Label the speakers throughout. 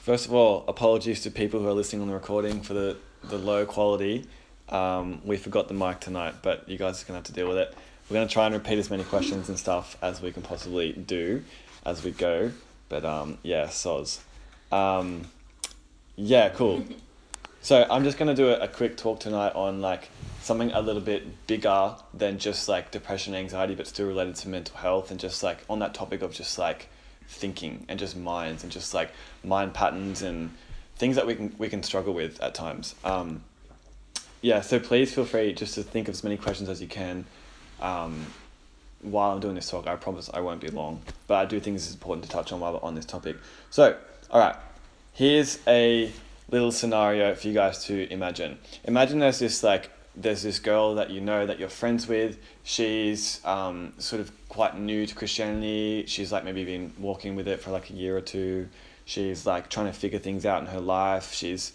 Speaker 1: First of all, apologies to people who are listening on the recording for the, the low quality. Um, we forgot the mic tonight, but you guys are going to have to deal with it. We're going to try and repeat as many questions and stuff as we can possibly do as we go. But um, yeah, soz. Um, yeah, cool. So I'm just going to do a, a quick talk tonight on like something a little bit bigger than just like depression, and anxiety, but still related to mental health and just like on that topic of just like thinking and just minds and just like mind patterns and things that we can we can struggle with at times. Um, yeah, so please feel free just to think of as many questions as you can. Um, while I'm doing this talk, I promise I won't be long, but I do think it's important to touch on while we're on this topic. So, all right, here's a little scenario for you guys to imagine. Imagine there's this like there's this girl that you know that you're friends with. She's um, sort of quite new to Christianity. She's like maybe been walking with it for like a year or two. She's like trying to figure things out in her life. She's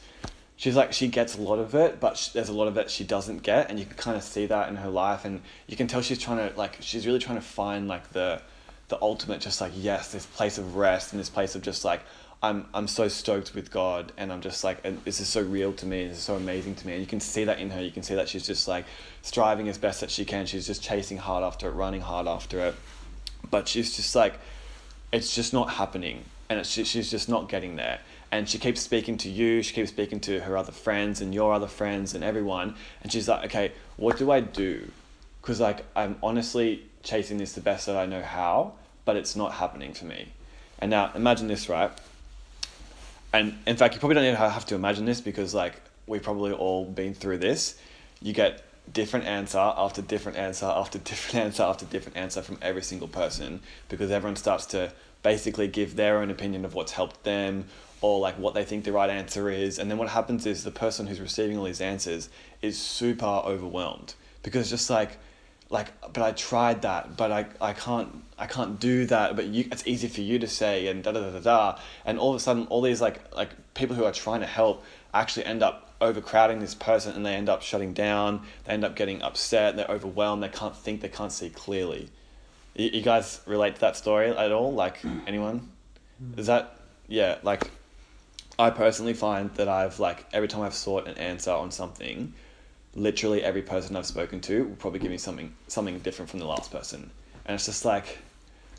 Speaker 1: she's like she gets a lot of it, but she, there's a lot of it she doesn't get, and you can kind of see that in her life, and you can tell she's trying to like she's really trying to find like the the ultimate, just like yes, this place of rest and this place of just like I'm I'm so stoked with God, and I'm just like, this is so real to me. This is so amazing to me, and you can see that in her. You can see that she's just like striving as best that she can. She's just chasing hard after it, running hard after it, but she's just like, it's just not happening, and just, she's just not getting there. And she keeps speaking to you. She keeps speaking to her other friends and your other friends and everyone. And she's like, okay, what do I do? Because like I'm honestly chasing this the best that I know how, but it's not happening for me. And now imagine this, right? And in fact, you probably don't even have to imagine this because like we've probably all been through this. You get different answer after different answer after different answer after different answer from every single person because everyone starts to basically give their own opinion of what's helped them or like what they think the right answer is and then what happens is the person who's receiving all these answers is super overwhelmed because just like like but I tried that but I, I can't I can't do that but you it's easy for you to say and da da da da da. And all of a sudden all these like like people who are trying to help actually end up overcrowding this person and they end up shutting down they end up getting upset they're overwhelmed they can't think they can't see clearly. You, you guys relate to that story at all? Like mm. anyone? Mm. Is that yeah like I personally find that I've like every time I've sought an answer on something literally every person I've spoken to will probably give me something something different from the last person. And it's just like,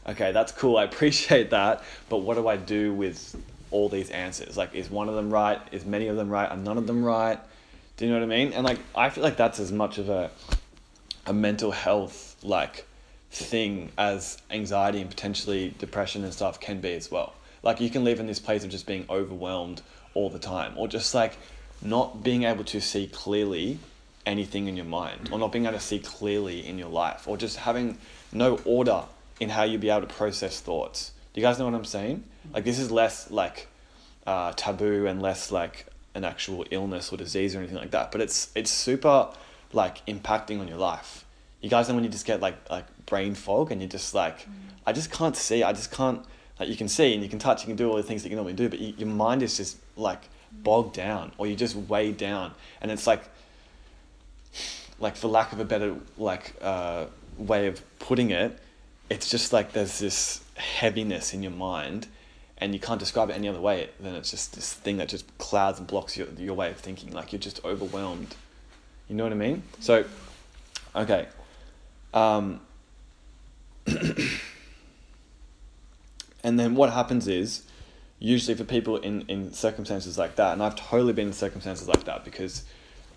Speaker 1: okay, that's cool. I appreciate that, but what do I do with all these answers? Like, is one of them right? Is many of them right? Are none of them right? Do you know what I mean? And like, I feel like that's as much of a a mental health like thing as anxiety and potentially depression and stuff can be as well. Like, you can live in this place of just being overwhelmed all the time, or just like not being able to see clearly anything in your mind or not being able to see clearly in your life or just having no order in how you'd be able to process thoughts. Do you guys know what I'm saying? Like this is less like uh, taboo and less like an actual illness or disease or anything like that, but it's it's super like impacting on your life. You guys know when you just get like like brain fog and you're just like, mm. I just can't see. I just can't like you can see and you can touch, you can do all the things that you normally do, but you, your mind is just like bogged down or you're just weighed down, and it's like like for lack of a better like uh, way of putting it, it's just like there's this heaviness in your mind, and you can't describe it any other way than it's just this thing that just clouds and blocks your your way of thinking. Like you're just overwhelmed. You know what I mean? So, okay. Um, and then what happens is, usually for people in, in circumstances like that, and I've totally been in circumstances like that because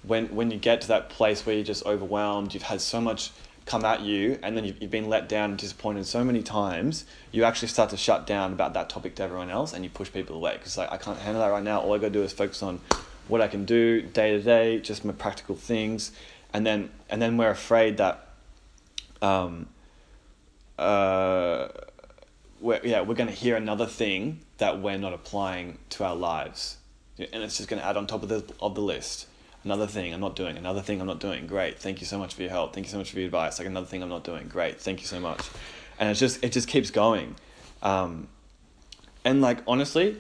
Speaker 1: when when you get to that place where you're just overwhelmed, you've had so much come at you, and then you've, you've been let down and disappointed so many times, you actually start to shut down about that topic to everyone else, and you push people away. Because like I can't handle that right now. All I gotta do is focus on what I can do day to day, just my practical things, and then and then we're afraid that, um, uh, we're, yeah, we're gonna hear another thing that we're not applying to our lives, and it's just gonna add on top of the of the list another thing I'm not doing, another thing I'm not doing. Great. Thank you so much for your help. Thank you so much for your advice. Like another thing I'm not doing. Great. Thank you so much. And it's just it just keeps going. Um, and like honestly,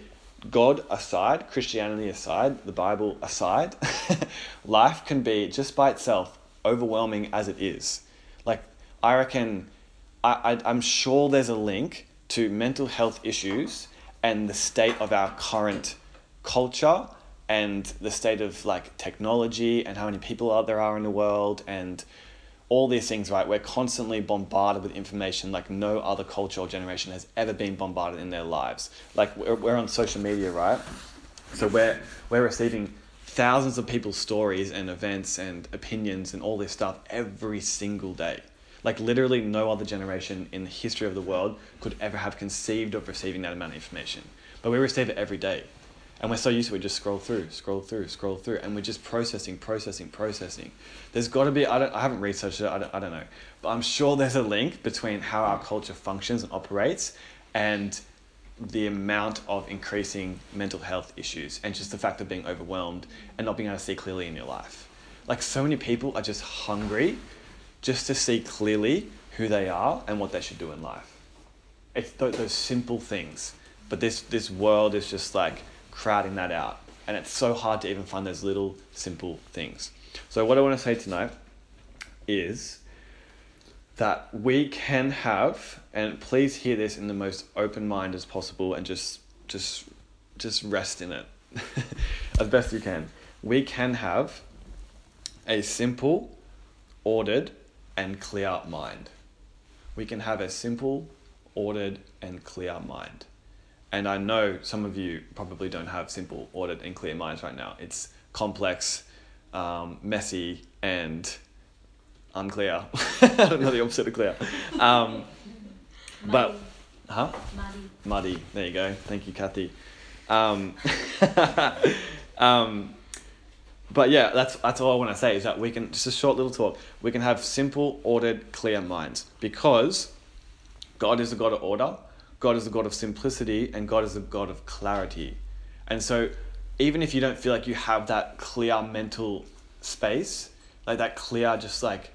Speaker 1: God aside, Christianity aside, the Bible aside, life can be just by itself overwhelming as it is. Like I reckon I, I I'm sure there's a link to mental health issues and the state of our current culture and the state of like technology and how many people are there are in the world and all these things right? We're constantly bombarded with information like no other culture or generation has ever been bombarded in their lives. Like we're, we're on social media right? So we're we're receiving thousands of people's stories and events and opinions and all this stuff every single day. Like literally no other generation in the history of the world could ever have conceived of receiving that amount of information. But we receive it every day and we're so used to it, we just scroll through, scroll through, scroll through, and we're just processing, processing, processing. There's got to be, I, don't, I haven't researched it, I don't, I don't know, but I'm sure there's a link between how our culture functions and operates and the amount of increasing mental health issues and just the fact of being overwhelmed and not being able to see clearly in your life. Like, so many people are just hungry just to see clearly who they are and what they should do in life. It's th- those simple things. But this, this world is just like, crowding that out. And it's so hard to even find those little simple things. So, what I want to say tonight is that we can have, and please hear this in the most open mind as possible and just, just, just rest in it as best you can. We can have a simple, ordered, and clear mind. We can have a simple, ordered, and clear mind. And I know some of you probably don't have simple, ordered, and clear minds right now. It's complex, um, messy, and unclear. I don't know the opposite of clear. Um, but, huh?
Speaker 2: Muddy.
Speaker 1: Muddy. There you go. Thank you, Kathy. Um, um, but yeah, that's that's all I want to say is that we can just a short little talk. We can have simple, ordered, clear minds because God is a God of order. God is a God of simplicity, and God is a God of clarity. And so, even if you don't feel like you have that clear mental space, like that clear, just like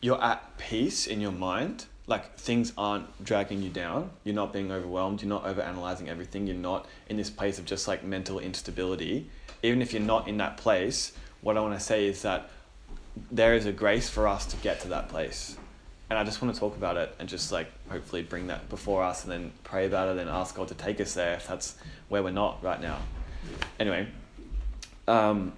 Speaker 1: you're at peace in your mind, like things aren't dragging you down, you're not being overwhelmed, you're not overanalyzing everything, you're not in this place of just like mental instability. Even if you're not in that place, what I want to say is that there is a grace for us to get to that place and I just want to talk about it and just like hopefully bring that before us and then pray about it and ask God to take us there if that's where we're not right now. Anyway, um,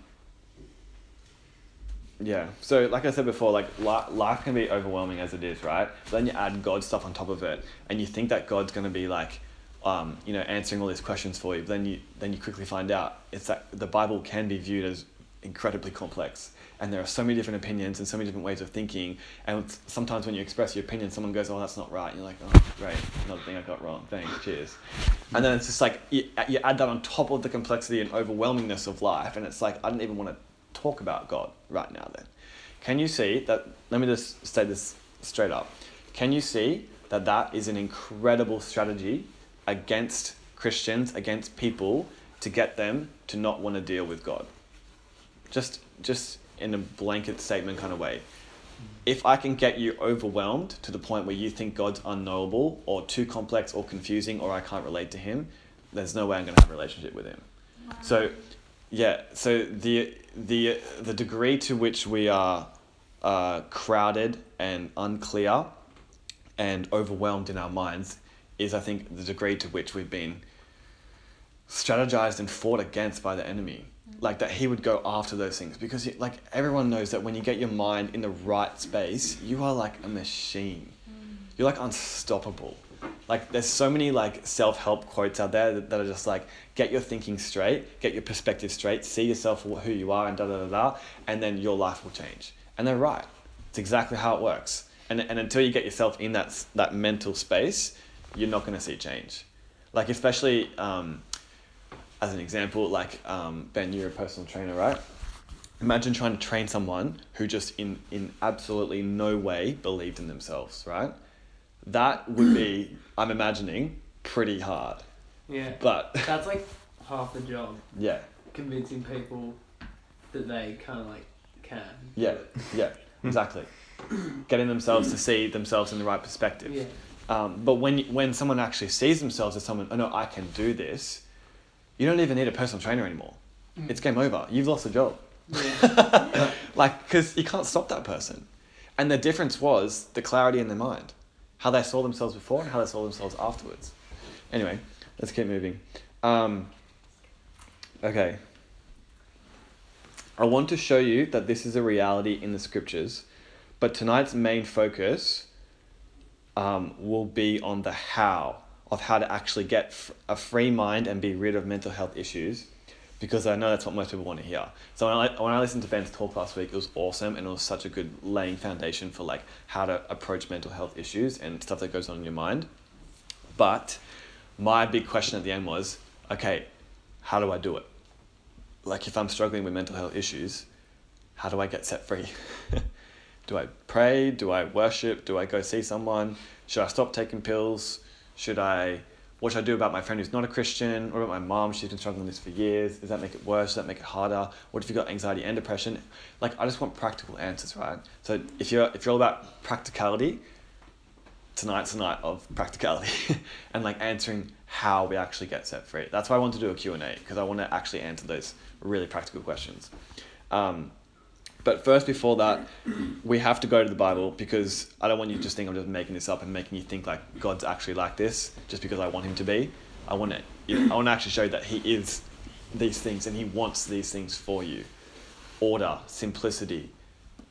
Speaker 1: yeah. So like I said before, like life, can be overwhelming as it is, right? But then you add God stuff on top of it, and you think that God's going to be like, um, you know, answering all these questions for you. But then you then you quickly find out it's that the Bible can be viewed as incredibly complex and there are so many different opinions and so many different ways of thinking. And sometimes when you express your opinion someone goes oh that's not right. And you're like oh great. Another thing i got wrong. Thanks. Cheers. And then it's just like you, uh, you add that on top of the complexity and overwhelmingness of life. And it's like i don't even want to talk about god right now then. Can you see that let me just say this straight up. Can you see that that is an incredible strategy against christians against people to get them to not want to deal with god? Just just in a blanket statement kind of way. If I can get you overwhelmed to the point where you think God's unknowable or too complex or confusing or I can't relate to him, there's no way I'm going to have a relationship with him. Wow. So, yeah, so the the the degree to which we are uh, crowded and unclear and overwhelmed in our minds is, I think, the degree to which we've been strategized and fought against by the enemy like that he would go after those things. Because he, like everyone knows that when you get your mind in the right space you are like a machine. You're like unstoppable. Like there's so many like self-help quotes out there that, that, are just like get your thinking straight get your perspective straight see yourself who you are and da da da da and then your life will change. And they're right. It's exactly how it works. And, and until you get yourself in that that mental space you're not going to see change. Like especially um, as an example, like um, Ben, you're a personal trainer, right? Imagine trying to train someone who just in, in absolutely no way believed in themselves, right? That would be, I'm imagining, pretty hard.
Speaker 3: Yeah.
Speaker 1: But
Speaker 3: that's like half the job.
Speaker 1: Yeah.
Speaker 3: Convincing people that they kind of like can.
Speaker 1: Yeah. Yeah. Exactly. Getting themselves to see themselves in the right perspective.
Speaker 3: Yeah.
Speaker 1: Um, but when when someone actually sees themselves as someone, oh no, I can do this you don't even need a personal trainer anymore. Mm. It's game over. You've lost a job. Yeah. like, because you can't stop that person. And the difference was the clarity in their mind, how they saw themselves before and how they saw themselves afterwards. Anyway, let's keep moving. Um, okay. I want to show you that this is a reality in the scriptures, but tonight's main focus um, will be on the how of how to actually get a free mind and be rid of mental health issues because I know that's what most people want to hear. So when I, when I listened to Ben's talk last week, it was awesome and it was such a good laying foundation for like how to approach mental health issues and stuff that goes on in your mind. But my big question at the end was, okay, how do I do it? Like if I'm struggling with mental health issues, how do I get set free? do I pray? Do I worship? Do I go see someone? Should I stop taking pills? Should I what should I do about my friend who's not a Christian? What about my mom? She's been struggling with this for years. Does that make it worse? Does that make it harder? What if you've got anxiety and depression? Like, I just want practical answers, right? So if you're if you're all about practicality, tonight's a night of practicality and like answering how we actually get set free. That's why I want to do a Q&A because I want to actually answer those really practical questions. Um, but first, before that, we have to go to the Bible because I don't want you to just think I'm just making this up and making you think like God's actually like this just because I want him to be. I want to, I want to actually show you that he is these things and he wants these things for you. Order, simplicity,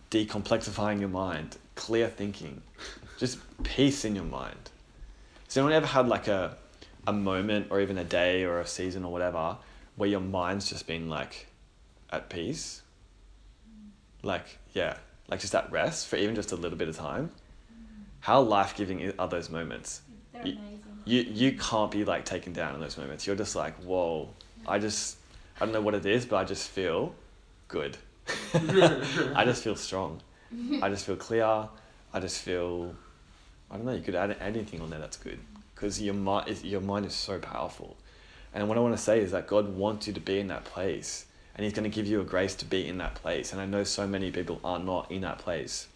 Speaker 1: decomplexifying your mind, clear thinking, just peace in your mind. Has anyone ever had like a, a moment or even a day or a season or whatever where your mind's just been like at peace? Like yeah like just at rest for even just a little bit of time. How life-giving are those moments?
Speaker 2: They're
Speaker 1: You-
Speaker 2: amazing.
Speaker 1: you you can't be like taken down in those moments. You're just like whoa. I just i don't know what it is but i just feel good. I just feel strong. I just feel clear. I just feel i don't know you could add anything on there that's good. Because your mind is your mind is so powerful. And what i want to say is that god wants you to be in that place and he's going to give you a grace to be in that place. And i know so many people are not in that place.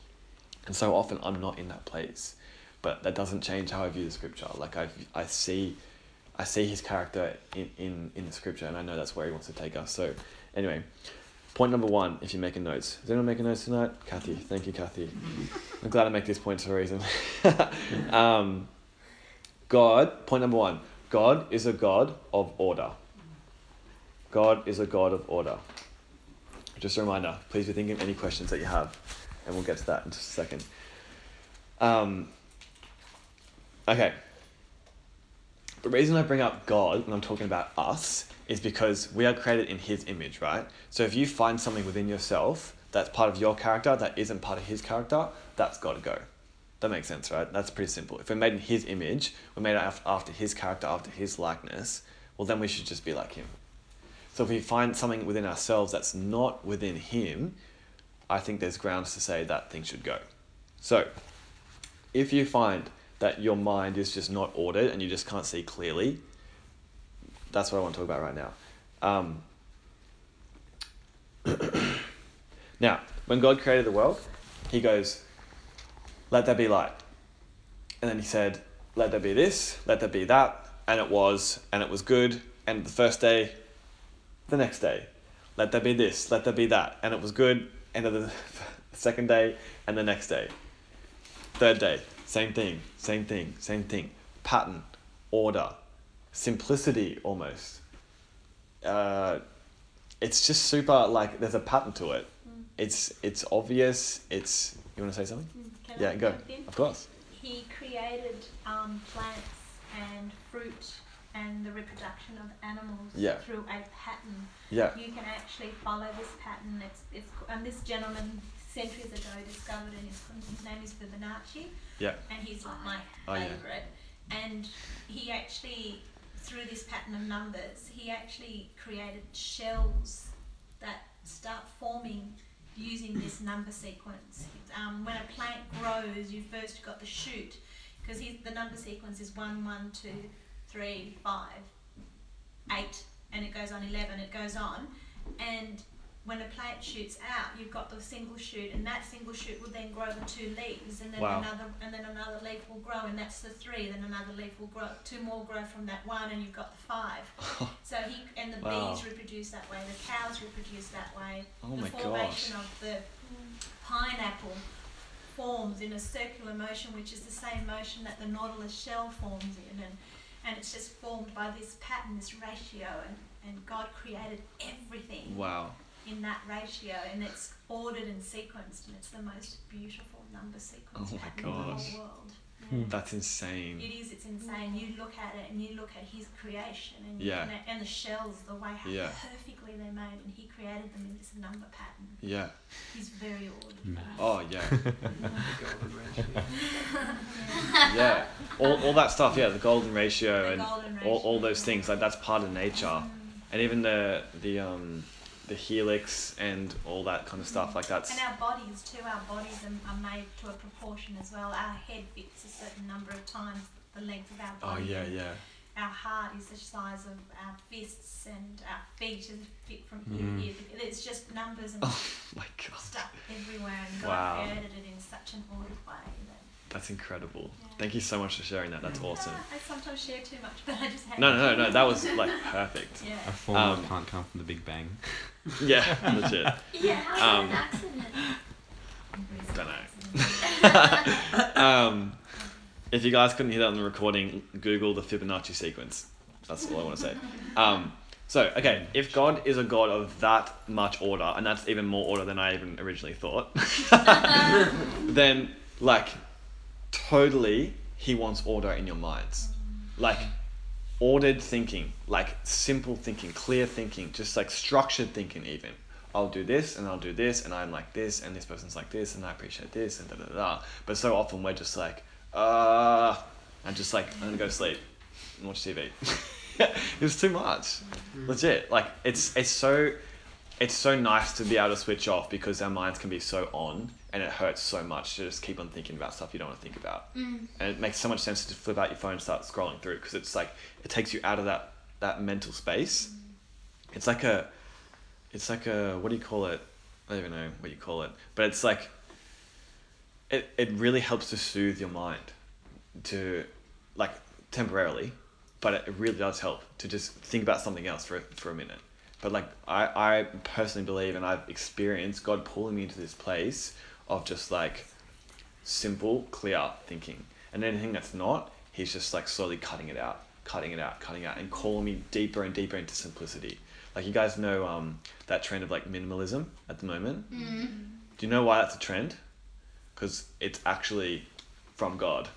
Speaker 1: And so often i'm not in that place. But that doesn't change how i view the scripture. Like i i see i see his character in, in in the scripture and i know that's where he wants to take us. So anyway point number one if you're making notes. Is anyone making notes tonight? Kathy. Thank you kathy. I'm glad i make these points for a reason. Um, god point number one god is a god of order God is a God of order. Just a reminder, please be thinking of any questions that you have, and we'll get to that in just a second. Um, okay. The reason I bring up God when I'm talking about us is because we are created in His image, right? So if you find something within yourself that's part of your character that isn't part of His character, that's got to go. That makes sense, right? That's pretty simple. If we're made in His image, we're made after His character, after His likeness, well, then we should just be like Him. So if we find something within ourselves that's not within Him, I think there's grounds to say that thing should go. So if you find that your mind is just not ordered and you just can't see clearly, that's what I want to talk about right now. Um, now, when God created the world, He goes, let there be light. And then He said, let there be this, let there be that. And it was, and it was good. And the first day, the next day, let there be this, let there be that. And it was good. end of the second day, and the next day. Third day, same thing, same thing, same thing. Pattern, order, simplicity almost. Uh, it's just super like there's a pattern to it.
Speaker 2: Mm.
Speaker 1: It's it's obvious. It's you want to say something?
Speaker 2: Mm,
Speaker 1: Yeah,
Speaker 2: I
Speaker 1: go. Of course.
Speaker 2: He created um, plants and fruit and the reproduction of animals
Speaker 1: Yeah.
Speaker 2: through a pattern.
Speaker 1: Yeah.
Speaker 2: You can actually follow this pattern. It's, it's and this gentleman centuries ago discovered it. His, his name is Fibonacci.
Speaker 1: Yeah.
Speaker 2: And he's like my
Speaker 1: Oh, yeah.
Speaker 2: And he actually, through this pattern of numbers, he actually created shells that start forming using this number sequence. Um, when a plant grows, you first got the shoot, because the number sequence is one, one, two, three, five, eight, and it goes on eleven. It goes on, and when a plant shoots out, you've got the single shoot, and that single shoot will then grow the two leaves, and then
Speaker 1: Wow.
Speaker 2: another, and then another leaf will grow, and that's the three. Then another leaf will grow, two more grow from that one, and you've got the five. so he and the
Speaker 1: Wow.
Speaker 2: bees reproduce that way, the cows reproduce that way.
Speaker 1: Oh
Speaker 2: the formation
Speaker 1: gosh.
Speaker 2: of the pineapple forms in a circular motion, which is the same motion that the nautilus shell forms in, and and it's just formed by this pattern, this ratio, and, and God created everything
Speaker 1: Wow.
Speaker 2: in that ratio, and it's ordered and sequenced, and it's the most beautiful number sequence
Speaker 1: Oh my
Speaker 2: pattern in the whole world. Yeah.
Speaker 1: That's insane.
Speaker 2: It is. It's insane. You look at it and you look at his creation and
Speaker 1: Yeah.
Speaker 2: and, the- and the shells, the way how
Speaker 1: Yeah.
Speaker 2: perfectly they're made, and he created them in this number pattern.
Speaker 1: Yeah.
Speaker 2: He's very ordered.
Speaker 4: Mm.
Speaker 1: Oh yeah.
Speaker 3: The golden ratio.
Speaker 1: yeah. All, all that stuff. Yeah. The golden ratio
Speaker 2: The
Speaker 1: and
Speaker 2: golden
Speaker 1: all, all those things. Like that's part of nature.
Speaker 2: Mm.
Speaker 1: And even the the um the helix and all that kind of stuff. Like that's
Speaker 2: And our bodies too. Our bodies are, made to a proportion as well. Our head fits a certain number of times the length of our body.
Speaker 1: oh
Speaker 2: body.
Speaker 1: yeah yeah.
Speaker 2: Our heart is the size of our fists, and our feet is fit from here
Speaker 4: Mm.
Speaker 2: to here. It's just numbers and
Speaker 1: Oh my god.
Speaker 2: stuff everywhere, and God
Speaker 1: Wow.
Speaker 2: created it in such an ordered way that.
Speaker 1: That's incredible.
Speaker 2: Yeah.
Speaker 1: Thank you so much for sharing that. That's awesome.
Speaker 2: I sometimes share too much, but I just had
Speaker 1: No no no no. That was like perfect.
Speaker 2: Yeah.
Speaker 4: A formula
Speaker 1: Um,
Speaker 4: can't come from the Big Bang.
Speaker 1: Yeah. Legit.
Speaker 5: Yeah, how
Speaker 1: Um,
Speaker 5: an accident?
Speaker 1: Don't know. um, if you guys couldn't hear that on the recording, Google the Fibonacci sequence. That's all I want to say. Um, so, okay, if God is a God of that much order, and that's even more order than I even originally thought, then, like, totally, He wants order in your minds. Like, ordered thinking, like, simple thinking, clear thinking, just like structured thinking, even. I'll do this and I'll do this and I'm like this and this person's like this and I appreciate this and da da da. But so often we're just like, uh, and just like, I'm gonna go to sleep and watch TV. it's too much. Legit. Like, it's, it's so, it's so nice to be able to switch off because our minds can be so on and it hurts so much to just keep on thinking about stuff you don't want to think about.
Speaker 5: Mm.
Speaker 1: And it makes so much sense to flip out your phone and start scrolling through because it's like, it takes you out of that, that mental space. It's like a, it's like a what do you call it? I don't even know what you call it, but it's like it it really helps to soothe your mind to like temporarily, but it really does help to just think about something else for for a minute. But like I I personally believe and I've experienced God pulling me into this place of just like simple, clear thinking. And anything that's not, he's just like slowly cutting it out, cutting it out, cutting it out, and calling me deeper and deeper into simplicity. Like you guys know um, that trend of like minimalism at the moment.
Speaker 5: Mm.
Speaker 1: Do you know why that's a trend? Because it's actually from God,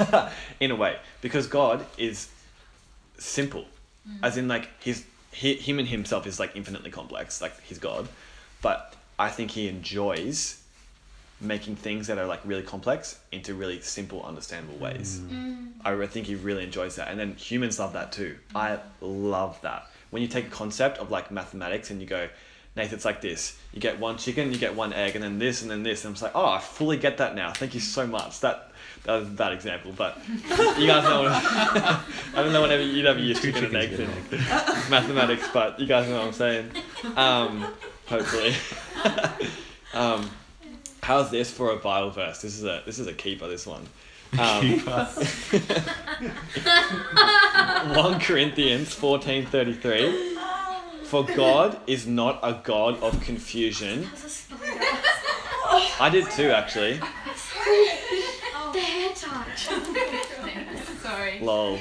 Speaker 1: in a way. Because God is simple, as in like he's he, him and himself is like infinitely complex, like he's God. But I think he enjoys making things that are like really complex into really simple, understandable ways.
Speaker 5: Mm.
Speaker 1: I think he really enjoys that. And then humans love that too. I love that. When you take a concept of like mathematics and you go, Nathan, it's like this. You get one chicken, you get one egg, and then this, and then this. And I'm just like, oh, I fully get that now. Thank you so much. That that was a bad example, but you guys know. What, I don't know whenever you'd ever use
Speaker 4: Two
Speaker 1: chicken and
Speaker 4: chickens
Speaker 1: eggs in mathematics, but you guys know what I'm saying. Um, hopefully. um, how's this for a Bible verse? This is a this is a keeper. This one. Um, 1 Corinthians 14:33 For God is not a god of confusion. I did too actually.
Speaker 5: The hair touch.
Speaker 6: Sorry.
Speaker 1: Lol.
Speaker 5: I'm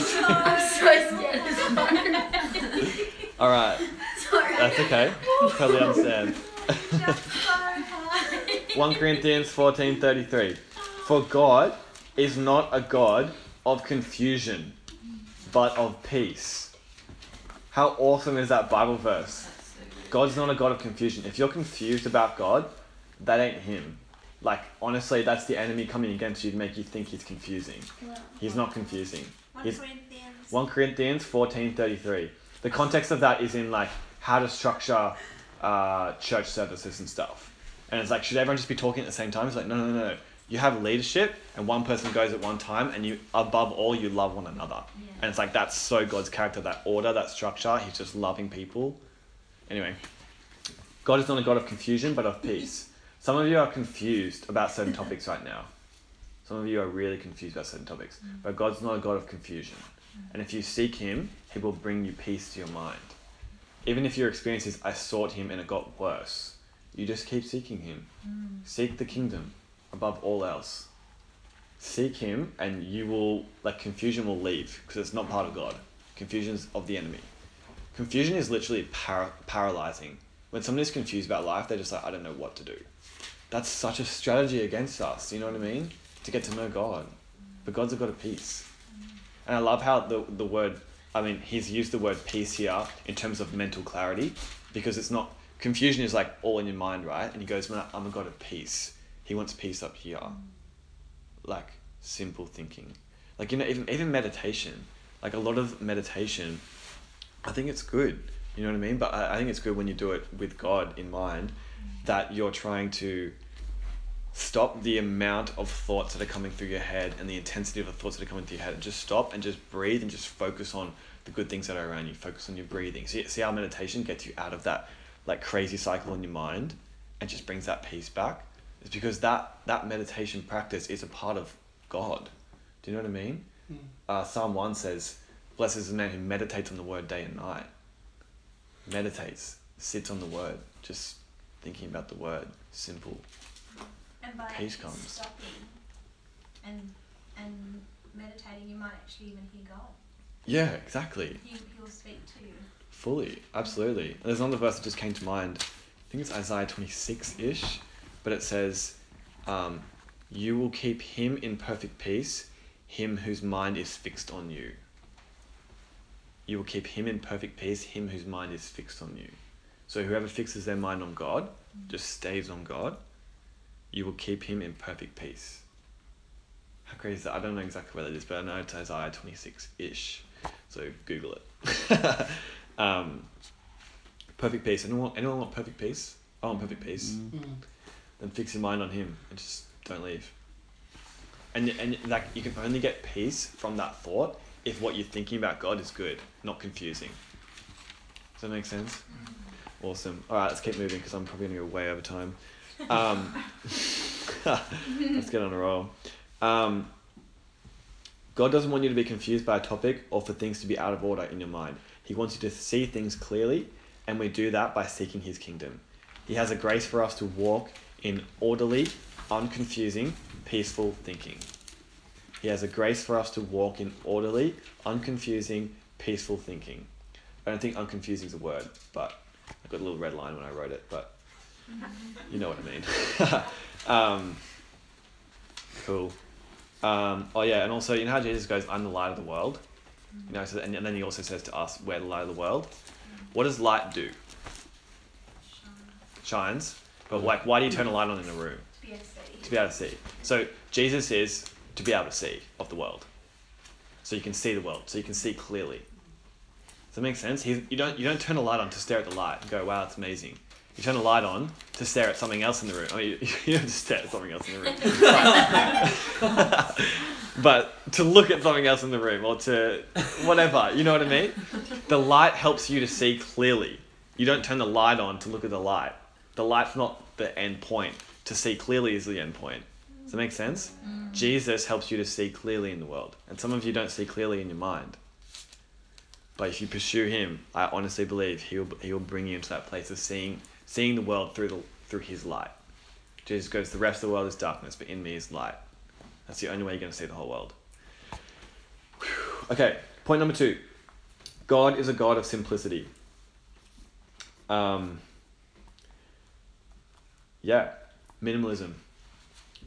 Speaker 5: so scared.
Speaker 1: All right.
Speaker 5: Sorry.
Speaker 1: That's okay. Totally understand.
Speaker 2: Just so high.
Speaker 1: 1 Corinthians 14:33 For God is not a god of confusion but of peace. How awesome is that Bible verse? God's not a God of confusion. If you're confused about God, that ain't Him. Like, honestly, that's the enemy coming against you to make you think He's confusing. He's not confusing.
Speaker 2: 1
Speaker 1: He's-
Speaker 2: Corinthians.
Speaker 1: 1 Corinthians 14:33. The context of that is in like how to structure uh, church services and stuff. And it's like, should everyone just be talking at the same time? It's like, no, no, no, no. You have leadership, and one person goes at one time, and you, above all, you love one another. And it's like that's so God's character, that order, that structure. He's just loving people. Anyway, God is not a God of confusion, but of peace. Some of you are confused about certain topics right now. Some of you are really confused about certain topics. Mm. But God's not a God of confusion. Mm. And if you seek Him, He will bring you peace to your mind. Even if your experience is, I sought Him and it got worse, you just keep seeking Him. Hmm. Seek the kingdom above all else. seek Him, and you will like confusion will leave because it's not part of God. Confusion is of the enemy. Confusion is literally para- paralyzing. When someone is confused about life, they're just like, I don't know what to do. That's such a strategy against us. You know what I mean? To get to know God, but God's a God of peace. And I love how the the word. I mean, he's used the word peace here in terms of mental clarity, because it's not confusion is like all in your mind, right? And he goes, "Man, I'm a God of peace." He wants peace up here, mm. like simple thinking, like you know, even even meditation. Like a lot of meditation, I think it's good. You know what I mean? But I, I think it's good when you do it with God in mind, mm. that you're trying to stop the amount of thoughts that are coming through your head and the intensity of the thoughts that are coming through your head and just stop and just breathe and just focus on the good things that are around you focus on your breathing see, see how meditation gets you out of that like crazy cycle in your mind and just brings that peace back it's because that that meditation practice is a part of god do you know what i mean
Speaker 3: Mm.
Speaker 1: uh, psalm 1 says blessed is the man who meditates on the word day and night meditates sits on the word just thinking about the word simple
Speaker 2: And by
Speaker 1: Peace comes.
Speaker 2: stopping and and meditating, you might actually even hear God.
Speaker 1: yeah exactly
Speaker 2: He, he'll speak to you.
Speaker 1: Fully, absolutely. There's another verse that just came to mind. I think it's Isaiah 26 ish, but it says, um, You will keep him in perfect peace, him whose mind is fixed on you. You will keep him in perfect peace, him whose mind is fixed on you. So whoever fixes their mind on God, just stays on God, you will keep him in perfect peace. How crazy is that? I don't know exactly where that is, but I know it's Isaiah 26 ish. So Google it. um, perfect peace. Anyone, anyone want perfect peace? I want perfect peace.
Speaker 3: Mm.
Speaker 1: Then fix your mind on Him and just don't leave. And and like you can only get peace from that thought if what you're thinking about God is good, not confusing. Does that make sense? Awesome. All right, let's keep moving because I'm probably gonna go way over time. Um, let's get on a roll. Um, God doesn't want you to be confused by a topic or for things to be out of order in your mind. He wants you to see things clearly, and we do that by seeking His kingdom. He has a grace for us to walk in orderly, unconfusing, peaceful thinking. He has a grace for us to walk in orderly, unconfusing, peaceful thinking. I don't think unconfusing is a word, but I got a little red line when I wrote it, but you know what I mean. um, cool. Um, oh yeah, and also you know how Jesus goes, "I'm the light of the world." You know, so, and, and then he also says to us, "We're the light of the world." What does light do? Shines. But like, why do you turn a light on in a room?
Speaker 2: To be able to see.
Speaker 1: To be able to see. So Jesus is to be able to see of the world. So you can see the world. So you can see clearly. Does that make sense? He's, you don't you don't turn a light on to stare at the light and go, "Wow, it's amazing." You turn a light on to stare at something else in the room. Oh, I mean, you don't just stare at something else in the room. but to look at something else in the room or to whatever, you know what I mean? The light helps you to see clearly. You don't turn the light on to look at the light. The light's not the end point. To see clearly is the end point. Does that make sense? Mm. Jesus helps you to see clearly in the world. And some of you don't see clearly in your mind. But if you pursue him, I honestly believe he'll he'll bring you into that place of seeing seeing the world through the through his light. Jesus goes, the rest of the world is darkness, but in me is light. That's the only way you're going to see the whole world. Whew. Okay, point number two. God is a God of simplicity. Um, yeah, minimalism.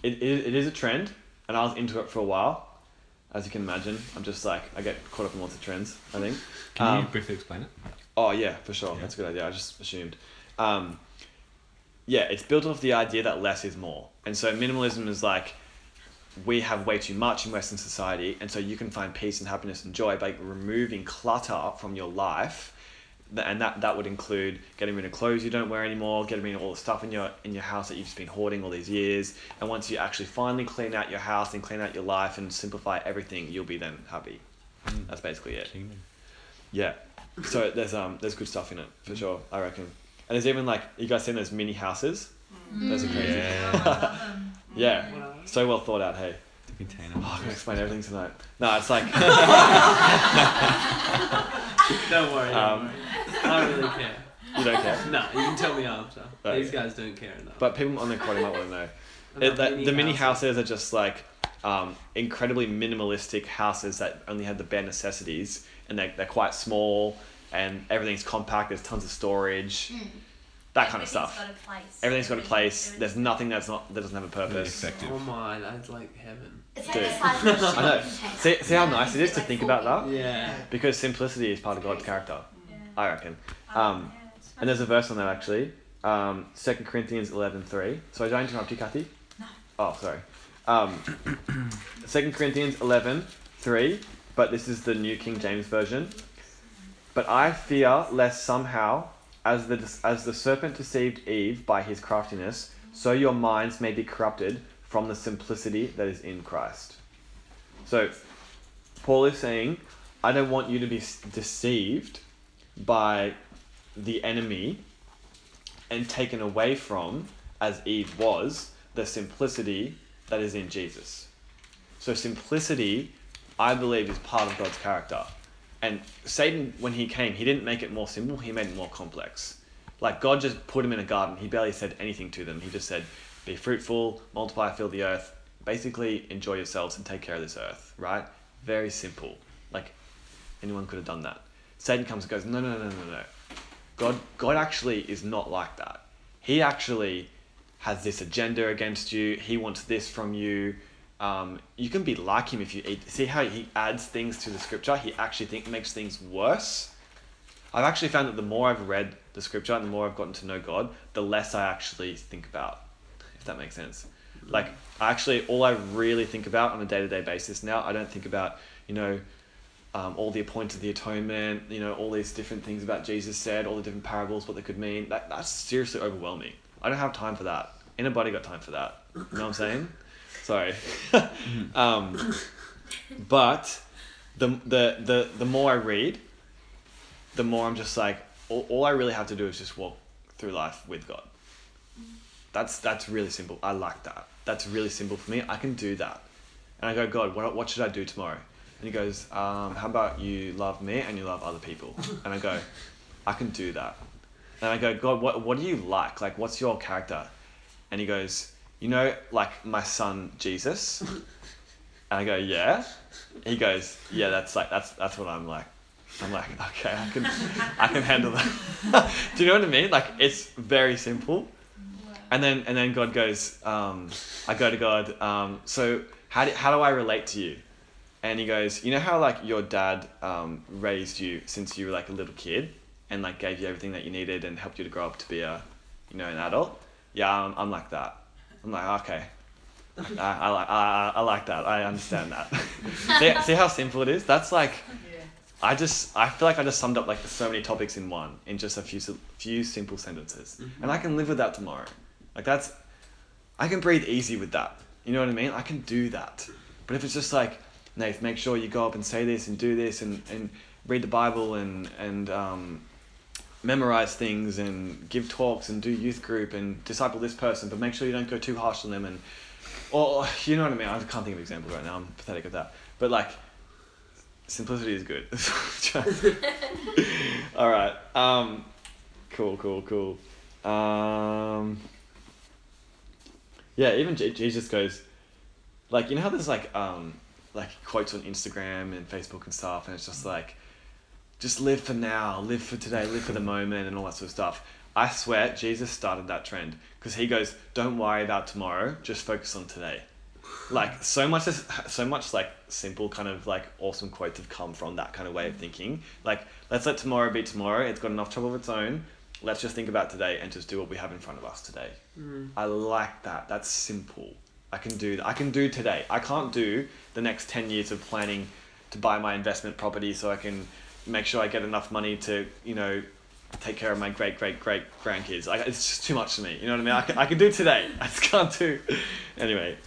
Speaker 1: It, it, it is a trend, and I was into it for a while. As you can imagine, I'm just like, I get caught up in lots of trends, I think.
Speaker 4: Can you
Speaker 1: Um,
Speaker 4: briefly explain it?
Speaker 1: Oh yeah, for sure.
Speaker 4: Yeah.
Speaker 1: That's a good idea. I just assumed. Um, yeah, it's built off the idea that less is more, and so minimalism is like we have way too much in Western society, and so you can find peace and happiness and joy by removing clutter from your life, and that that would include getting rid of clothes you don't wear anymore, getting rid of all the stuff in your in your house that you've just been hoarding all these years, and once you actually finally clean out your house and clean out your life and simplify everything, you'll be then happy.
Speaker 4: Mm.
Speaker 1: That's basically it. Yeah. So there's um there's good stuff in it for sure. I reckon. And there's even like you guys seen those mini houses? Those are crazy.
Speaker 4: Yeah.
Speaker 1: Yeah. So well thought out. Hey.
Speaker 4: the container.
Speaker 1: Oh, I'm gonna explain everything tonight. No, it's like
Speaker 3: Don't worry. Don't
Speaker 1: Um,
Speaker 3: worry. I don't really care.
Speaker 1: you don't care,
Speaker 3: No, you can tell me after.
Speaker 1: Okay.
Speaker 3: These guys don't care enough.
Speaker 1: but people on the recording might want to know. It, the, the mini
Speaker 3: houses.
Speaker 1: houses are just like um, incredibly minimalistic houses that only have the bare necessities, and they they're quite small, and everything's compact. There's tons of storage, that kind of stuff.
Speaker 2: got a place.
Speaker 1: Everything's got a place. There's nothing that's not that doesn't have a purpose.
Speaker 4: Effective.
Speaker 3: Oh my, that's like heaven.
Speaker 5: It's like
Speaker 1: Dude.
Speaker 5: the size of a
Speaker 1: I know. See, see how nice it is to think about that?
Speaker 3: Yeah.
Speaker 1: Because simplicity is part of God's character,
Speaker 2: Yeah.
Speaker 1: I reckon. Um, And there's a verse on that actually. Um, 2 Corinthians 11.3. Sorry, did I interrupt you, Kathy?
Speaker 2: No.
Speaker 1: Oh, sorry. Um, 2 Corinthians 11.3, but this is the New King James Version. But I fear lest somehow, as the, as the serpent deceived Eve by his craftiness, so your minds may be corrupted from the simplicity that is in Christ. So, Paul is saying, I don't want you to be deceived by the enemy and taken away from, as Eve was, the simplicity that is in Jesus. So, simplicity, I believe, is part of God's character. And Satan, when he came, he didn't make it more simple, he made it more complex. Like, God just put him in a garden, he barely said anything to them. He just said, Be fruitful, multiply, fill the earth. Basically, enjoy yourselves and take care of this earth, right? Very simple. Like, anyone could have done that. Satan comes and goes, No, no, no, no, no. God, God actually is not like that. He actually has this agenda against you. He wants this from you. Um, you can be like him if you eat. See how he adds things to the scripture. He actually think makes things worse. I've actually found that the more I've read the scripture and the more I've gotten to know God, the less I actually think about. If that makes sense. Like I actually, all I really think about on a day to day basis now, I don't think about you know um, all the points of the atonement, you know, all these different things about Jesus said, all the different parables, what they could mean. That, that's seriously overwhelming. I don't have time for that. Anybody got time for that? You know what I'm saying? Sorry. um, but the, the, the, the more I read, the more I'm just like, all, all I really have to do is just walk through life with God. That's, that's really simple. I like that. That's really simple for me. I can do that. And I go, God, what, what should I do tomorrow? And he goes, um, How about you love me and you love other people? And I go, I can do that. And I go, God, what, what do you like? Like, what's your character? And he goes, You know, like my son Jesus? And I go, Yeah. He goes, Yeah, that's like, that's, that's what I'm like. I'm like, okay, I can, I can handle that. do you know what I mean? Like, it's very simple. And then, and then God goes, um, I go to God, um, so how do, how do I relate to you? And he goes, you know how like your dad um, raised you since you were like a little kid and like gave you everything that you needed and helped you to grow up to be a, you know, an adult? Yeah, I'm, I'm like that. I'm like, okay. I, I like I, I like that. I understand that. see, see how simple it is? That's like I just I feel like I just summed up like so many topics in one in just a few few simple sentences, and I can live with that tomorrow. Like that's I can breathe easy with that. You know what I mean? I can do that. But if it's just like Nath, make sure you go up and say this and do this and, and read the Bible and and um, memorize things and give talks and do youth group and disciple this person, but make sure you don't go too harsh on them and or you know what I mean. I can't think of examples right now. I'm pathetic at that. But like simplicity is good. All right. Um, cool, cool, cool. Um, yeah, even J- Jesus goes, like you know how there's like um, like quotes on Instagram and Facebook and stuff, and it's just like, just live for now, live for today, live for the moment, and all that sort of stuff. I swear, Jesus started that trend because he goes, "Don't worry about tomorrow, just focus on today." Like so much, so much like simple kind of like awesome quotes have come from that kind of way of thinking. Like, let's let tomorrow be tomorrow. It's got enough trouble of its own. Let's just think about today and just do what we have in front of us today. Mm. I like that. That's simple. I can do that. I can do today. I can't do the next 10 years of planning to buy my investment property so I can make sure I get enough money to, you know, take care of my great, great, great grandkids. I, it's just too much for me. You know what I mean? I can, I can do today. I just can't do. Anyway,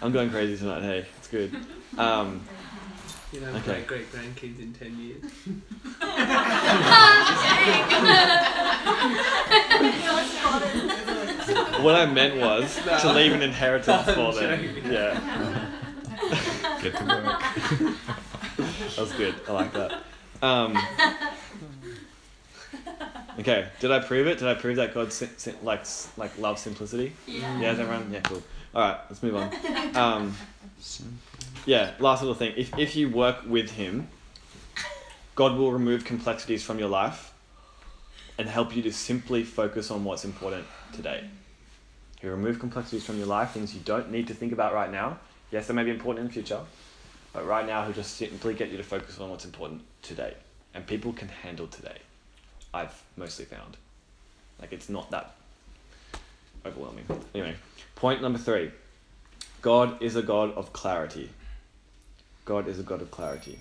Speaker 1: I'm going crazy tonight. Hey, it's good. Um,
Speaker 3: You know,
Speaker 1: Okay.
Speaker 3: great great grandkids in 10 years.
Speaker 1: what I meant was to leave an inheritance
Speaker 3: I'm
Speaker 1: for them. Yeah.
Speaker 4: Get to work.
Speaker 1: That was good. I like that. Um, okay, did I prove it? Did I prove that God si- si- like like loves simplicity?
Speaker 5: Yeah.
Speaker 1: Yeah, everyone? Yeah, cool. All right, let's move on. Um, Yeah, last little thing. If if you work with him, God will remove complexities from your life and help you to simply focus on what's important today. He'll remove complexities from your life, things you don't need to think about right now. Yes, they may be important in the future, but right now he'll just simply get you to focus on what's important today. And people can handle today. I've mostly found. Like it's not that overwhelming. Anyway, point number three. God is a God of clarity. God is a God of clarity.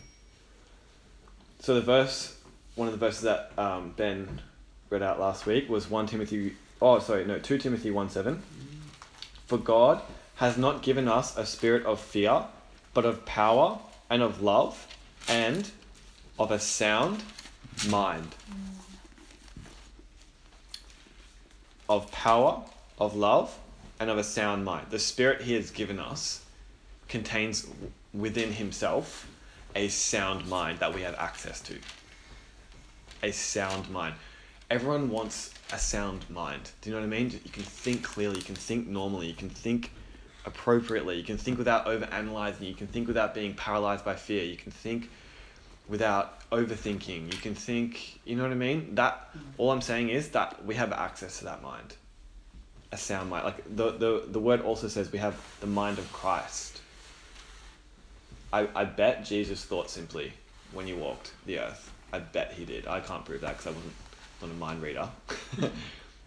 Speaker 1: So the verse, one of the verses that um, Ben read out last week was 1 Timothy, oh sorry, no, 2 Timothy 1 7. For God has not given us a spirit of fear, but of power and of love and of a sound mind. Of power, of love, and of a sound mind. The spirit he has given us contains within himself a sound mind that we have access to. A sound mind. Everyone wants a sound mind. Do you know what I mean? You can think clearly, you can think normally, you can think appropriately, you can think without over analyzing, you can think without being paralyzed by fear, you can think without overthinking, you can think, you know what I mean? That all I'm saying is that we have access to that mind. A sound mind. Like the, the, the word also says we have the mind of Christ. I, I bet Jesus thought simply when he walked the earth. I bet he did. I can't prove that because I wasn't not a mind reader.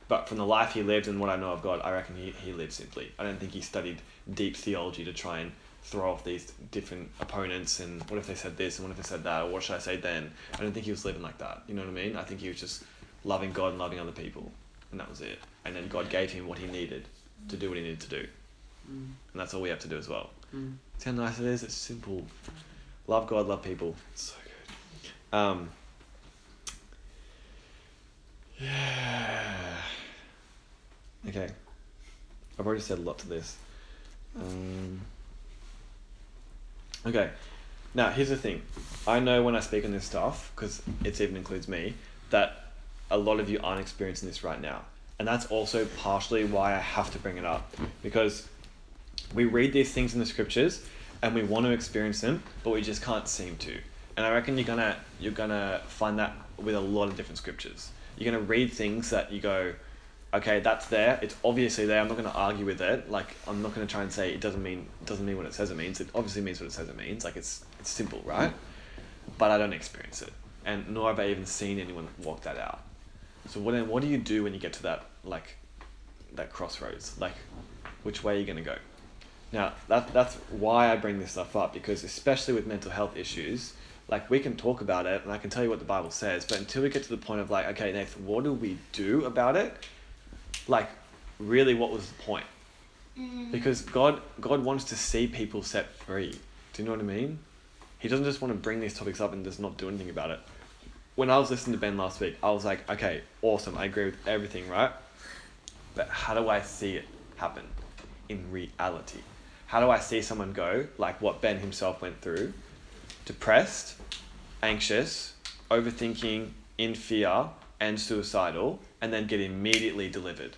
Speaker 1: but from the life he lived and what I know of God, I reckon he, he lived simply. I don't think he studied deep theology to try and throw off these different opponents and what if they said this and what if they said that or what should I say then? I don't think he was living like that. You know what I mean? I think he was just loving God and loving other people. And that was it. And then God gave him what he needed to do what he needed to do.
Speaker 3: Mm.
Speaker 1: And that's all we have to do as well.
Speaker 3: Mm.
Speaker 1: See how nice it is? It's simple. Love God, love people. It's so good. Um, yeah. Okay. I've already said a lot to this. Um, okay. Now, here's the thing. I know when I speak on this stuff, because it even includes me, that a lot of you aren't experiencing this right now. And that's also partially why I have to bring it up. Because we read these things in the scriptures and we want to experience them, but we just can't seem to. And I reckon you're gonna you're gonna find that with a lot of different scriptures. You're gonna read things that you go, okay, that's there. It's obviously there. I'm not gonna argue with it. Like I'm not gonna try and say it doesn't mean doesn't mean what it says it means. It obviously means what it says it means. Like it's it's simple, right? But I don't experience it, and nor have I even seen anyone walk that out. So what then? What do you do when you get to that like that crossroads? Like, which way are you gonna go? Now, that, that's why I bring this stuff up because, especially with mental health issues, like we can talk about it and I can tell you what the Bible says, but until we get to the point of like, okay, Nathan, what do we do about it? Like, really, what was the point? Mm. Because God, God wants to see people set free. Do you know what I mean? He doesn't just want to bring these topics up and just not do anything about it. When I was listening to Ben last week, I was like, okay, awesome, I agree with everything, right? But how do I see it happen in reality? How do I see someone go, like what Ben himself went through, depressed, anxious, overthinking, in fear, and suicidal, and then get immediately delivered?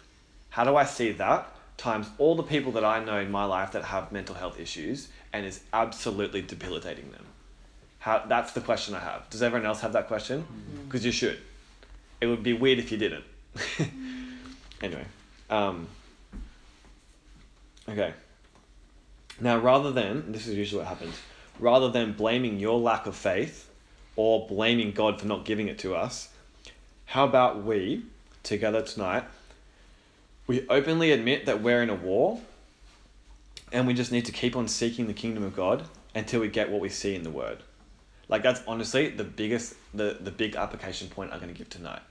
Speaker 1: How do I see that times all the people that I know in my life that have mental health issues and is absolutely debilitating them? How, that's the question I have. Does everyone else have that question? Because you should. It would be weird if you didn't. anyway. Um, okay. Now, rather than, this is usually what happens, rather than blaming your lack of faith or blaming God for not giving it to us, how about we, together tonight, we openly admit that we're in a war and we just need to keep on seeking the kingdom of God until we get what we see in the Word. Like, that's honestly the biggest, the, the big application point I'm going to give tonight.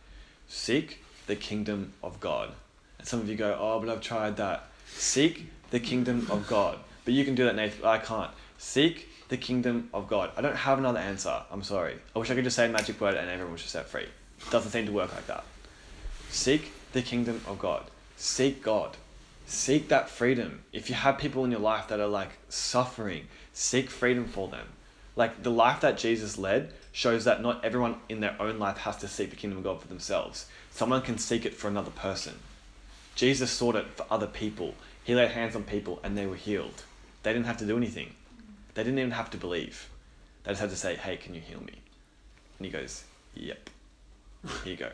Speaker 1: Seek the kingdom of God. And some of you go, oh, but I've tried that. Seek the kingdom of God. But you can do that, Nathan. I can't. Seek the kingdom of God. I don't have another answer. I'm sorry. I wish I could just say a magic word and everyone was just set free. Doesn't seem to work like that. Seek the kingdom of God. Seek God. Seek that freedom. If you have people in your life that are like suffering, seek freedom for them. Like the life that Jesus led shows that not everyone in their own life has to seek the kingdom of God for themselves. Someone can seek it for another person. Jesus sought it for other people. He laid hands on people and they were healed. they didn't have to do anything. They didn't even have to believe. They just had to say, "Hey, can you heal me?" And he goes, "Yep." Here you go.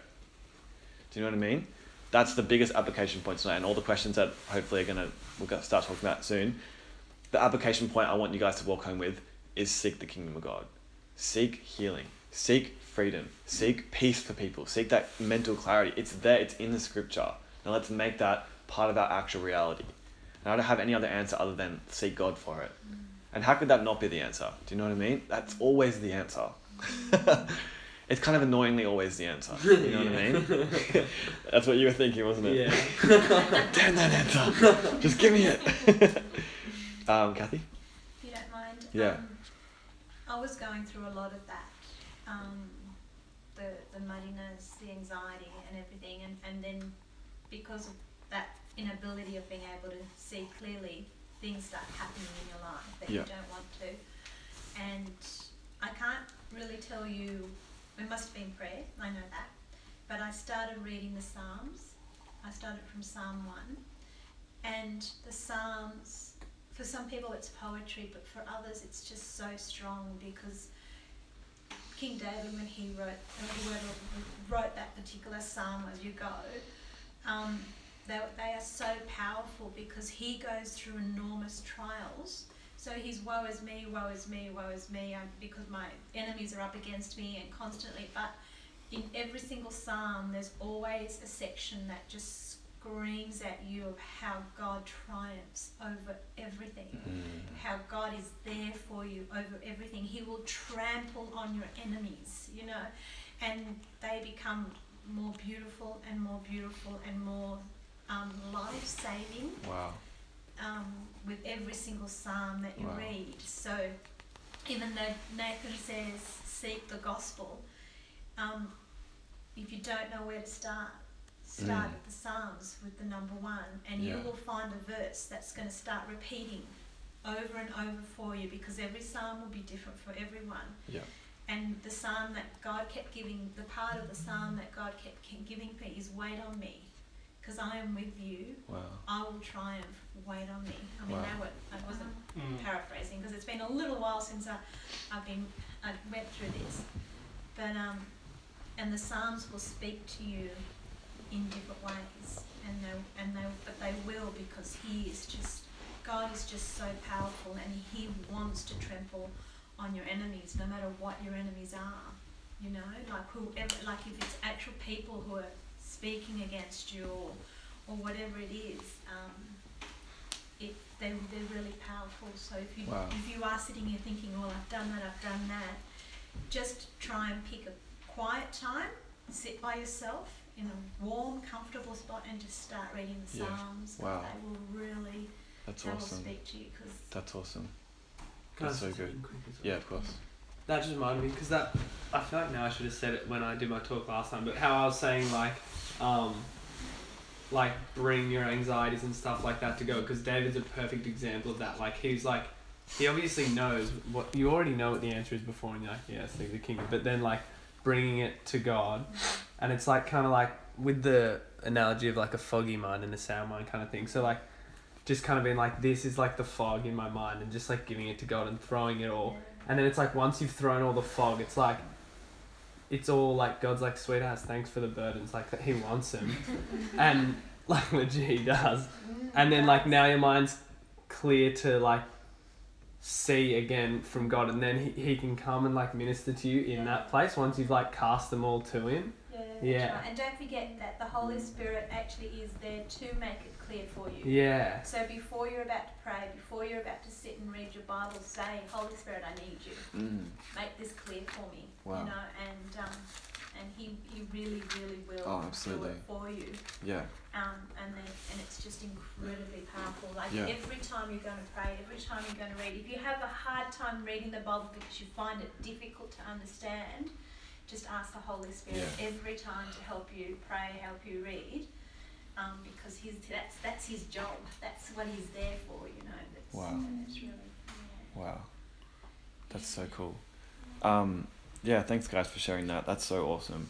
Speaker 1: Do you know what I mean? That's the biggest application point tonight, and all the questions that hopefully are gonna we'll go- start talking about soon. The application point I want you guys to walk home with is seek the kingdom of God, seek healing, seek freedom, seek peace for people, seek that mental clarity. It's there. It's in the scripture. Now let's make that part of our actual reality. And I don't have any other answer other than seek God for it. And how could that not be the answer? Do you know what I mean? That's always the answer. it's kind of annoyingly always the answer. You know what I mean? That's what you were thinking, wasn't it?
Speaker 3: Yeah.
Speaker 1: Damn that answer. Just give me it. um, Kathy?
Speaker 2: If you don't mind.
Speaker 1: Yeah.
Speaker 2: Um, I was going through a lot of that. Um, the, the muddiness, the anxiety and everything and, and then because of that inability of being able to see clearly, things start happening in your life that
Speaker 1: Yeah.
Speaker 2: you don't want to. And I can't really tell you it must have been prayer, I know that. But I started reading the Psalms. I started from Psalm one. And the Psalms for some people it's poetry, but for others it's just so strong because King David, when he wrote when he wrote that particular psalm as you go, um, they, they are so powerful because he goes through enormous trials. So he's woe is me, woe is me, woe is me, um, because my enemies are up against me and constantly. But in every single psalm, there's always a section that just screams at you of how God triumphs over everything how God is there for you over everything. He will trample on your enemies, you know, and they become more beautiful and more beautiful and more um, life saving
Speaker 1: Wow.
Speaker 2: um, with every single psalm that you
Speaker 1: Wow.
Speaker 2: read. So even though Nathan says, seek the gospel, um, if you don't know where to start, start
Speaker 1: Mm.
Speaker 2: at the Psalms with the number one, and you will find a verse that's going to start repeating over and over for you because every psalm will be different for everyone.
Speaker 1: Yeah.
Speaker 2: And the psalm that God kept giving, the part of the psalm that God kept kept giving me is wait on me, because I am with you.
Speaker 1: Wow.
Speaker 2: I will triumph. Wait on me. I mean,
Speaker 1: Wow.
Speaker 2: that were, I wasn't
Speaker 3: Mm.
Speaker 2: paraphrasing because it's been a little while since I, I've been I went through this, but um, and the Psalms will speak to you in different ways, and they and they but they will because He is just God is just so powerful, and He wants to trample on your enemies, no matter what your enemies are. You know, like whoever, like if it's actual people who are speaking against you or or whatever it is. Um, it, they, they're really powerful. So if you
Speaker 1: Wow.
Speaker 2: if you are sitting here thinking, well, I've done that, I've done that, just try and pick a quiet time, sit by yourself in a warm, comfortable spot, and just start reading the
Speaker 1: Yeah.
Speaker 2: Psalms.
Speaker 1: Wow.
Speaker 2: They will really,
Speaker 1: That's
Speaker 2: they will
Speaker 1: awesome.
Speaker 2: speak to you because
Speaker 1: That's awesome. That's so good.
Speaker 3: something quick as well?
Speaker 1: Yeah, of course.
Speaker 3: That just reminded me because that I feel like now I should have said it when I did my talk last time. But how I was saying like, um, like bring your anxieties and stuff like that to go because David's a perfect example of that. Like he's like, he obviously knows what you already know what the answer is before, and you're like, yeah, the kingdom. But then like bringing it to God, and it's like kind of like with the analogy of like a foggy mind and a sound mind kind of thing. So like. Just kind of being like, this is like the fog in my mind, and just like giving it to God and throwing it all and then it's like once you've thrown all the fog, it's like it's all like God's like, sweetheart, thanks for the burdens, like that He wants them, and like legit He does. And then like now your mind's clear to like see again from God, and then He, he can come and like minister to you in that place once you've like cast them all to Him.
Speaker 2: Yeah,
Speaker 3: Yeah.
Speaker 2: right. And don't forget that the Holy Spirit actually is there to make it clear for you.
Speaker 3: Yeah,
Speaker 2: So before you're about to pray, before you're about to sit and read your Bible, say, Holy Spirit, I need you.
Speaker 1: Mm.
Speaker 2: Make this clear for me.
Speaker 1: Wow.
Speaker 2: You know, and um, and he, he really, really will
Speaker 1: Oh,
Speaker 2: do it for you.
Speaker 1: Yeah.
Speaker 2: Um, and then and it's just incredibly powerful. Like
Speaker 1: Yeah.
Speaker 2: every time you're going to pray, every time you're going to read, if you have a hard time reading the Bible because you find it difficult to understand, just ask the Holy Spirit
Speaker 1: Yeah.
Speaker 2: every time to help you pray, help you read, um, because he's that's that's his job. That's what he's there for. You know. That's,
Speaker 1: Wow.
Speaker 2: It's really. Yeah.
Speaker 1: Wow. That's so cool. Um, yeah, thanks guys for sharing that. That's so awesome.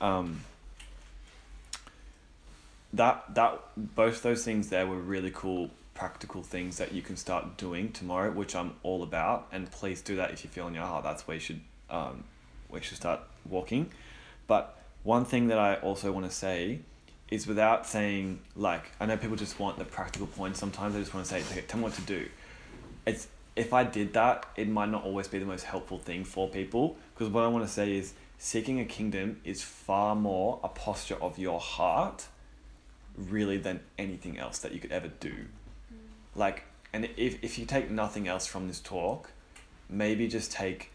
Speaker 1: Um, that that both those things there were really cool practical things that you can start doing tomorrow, which I'm all about. And please do that if you feel in your heart. That's where you should um, where you should start walking. But one thing that I also want to say is without saying like I know people just want the practical points. Sometimes they just want to say, okay, tell me what to do. It's if I did that, it might not always be the most helpful thing for people. Because what I want to say is seeking a kingdom is far more a posture of your heart really than anything else that you could ever do. Mm. Like, and if, if you take nothing else from this talk, maybe just take,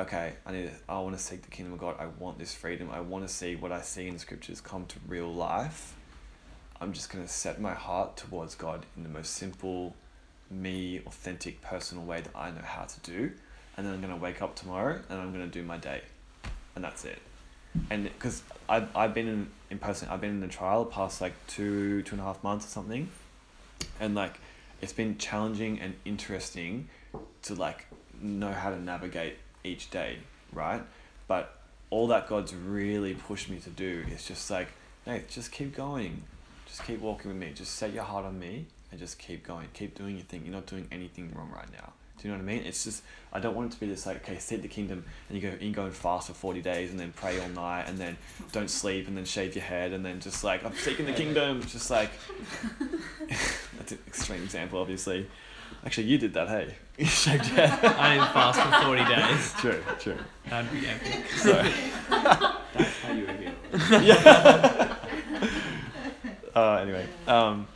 Speaker 1: okay, I need, to, I want to seek the kingdom of God. I want this freedom. I want to see what I see in the scriptures come to real life. I'm just going to set my heart towards God in the most simple, me, authentic, personal way that I know how to do. And then I'm going to wake up tomorrow and I'm going to do my day. And that's it and because I've, I've been in, in person I've been in the trial the past like two two and a half months or something and like it's been challenging and interesting to like know how to navigate each day right but all that God's really pushed me to do is just like hey just keep going just keep walking with me just set your heart on me and just keep going keep doing your thing you're not doing anything wrong right now do you know what I mean? It's just I don't want it to be this like okay, seek the kingdom and you go you go and fast for forty days and then pray all night and then don't sleep and then shave your head and then just like I'm seeking the kingdom. Just like that's an extreme example, obviously. Actually, you did that, hey? You shaved your head.
Speaker 3: I didn't fast for 40 days.
Speaker 1: true, true.
Speaker 3: That'd be epic.
Speaker 1: So
Speaker 7: That's how you reveal.
Speaker 1: yeah. uh, anyway, um,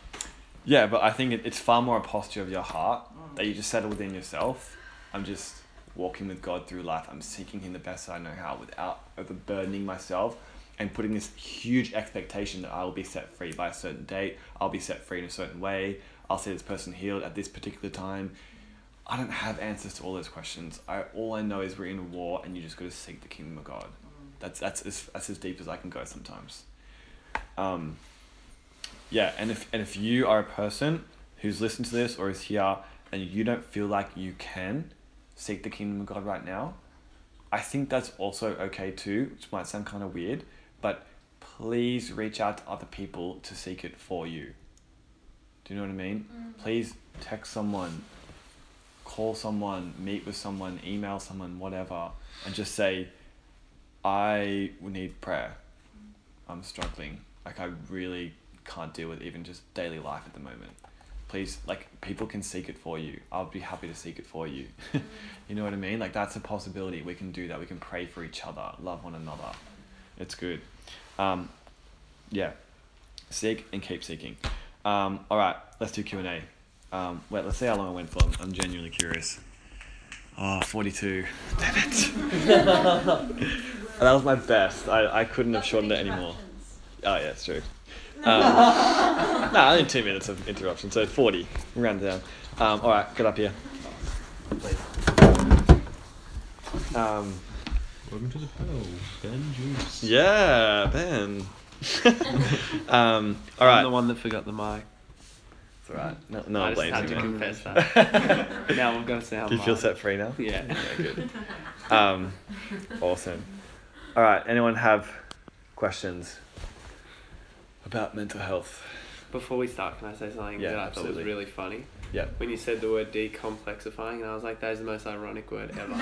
Speaker 1: yeah, but I think it, it's far more a posture of your heart that you just settle within yourself. I'm just walking with God through life. I'm seeking Him the best I know how without overburdening myself and putting this huge expectation that I will be set free by a certain date. I'll be set free in a certain way. I'll see this person healed at this particular time. I don't have answers to all those questions. I all I know is we're in a war, and you just got to seek the kingdom of God. That's that's as, that's as deep as I can go sometimes. Um, yeah, and if and if you are a person who's listened to this or is here and you don't feel like you can seek the kingdom of God right now, I think that's also okay too, which might sound kind of weird, but please reach out to other people to seek it for you. Do you know what I mean? Please text someone, call someone, meet with someone, email someone, whatever, and just say, I need prayer. I'm struggling. Like, I really can't deal with even just daily life at the moment. Please, like, people can seek it for you. I'll be happy to seek it for you. you know what I mean? Like, that's a possibility. We can do that. We can pray for each other, love one another. It's good. Um, yeah. Seek and keep seeking. Um, all right, let's do Q&A. Um, wait, let's see how long I went for. I'm, I'm genuinely curious. Oh, 42. Damn it. that was my best. I, I couldn't have shortened it anymore. Oh, yeah, it's true. Um, no, only two minutes of interruption, so 40. Round it down. Um, all right, get up here. Um,
Speaker 4: Welcome to the panel, Ben Juice.
Speaker 1: yeah, Ben. um, all
Speaker 3: I'm the one that forgot the mic.
Speaker 1: It's all right. No, no
Speaker 3: I
Speaker 1: one
Speaker 3: just
Speaker 1: blames
Speaker 3: had
Speaker 1: you,
Speaker 3: to
Speaker 1: man.
Speaker 3: confess that. now I'm going to sound
Speaker 1: Do you feel set free now?
Speaker 3: Yeah.
Speaker 1: Yeah, good. Um, awesome. All right. Anyone have questions about mental health?
Speaker 3: Before we start, can I say something
Speaker 1: Yeah,
Speaker 3: that I
Speaker 1: absolutely.
Speaker 3: thought was really funny?
Speaker 1: Yeah.
Speaker 3: When you said the word decomplexifying, and I was like, that is the most ironic word ever.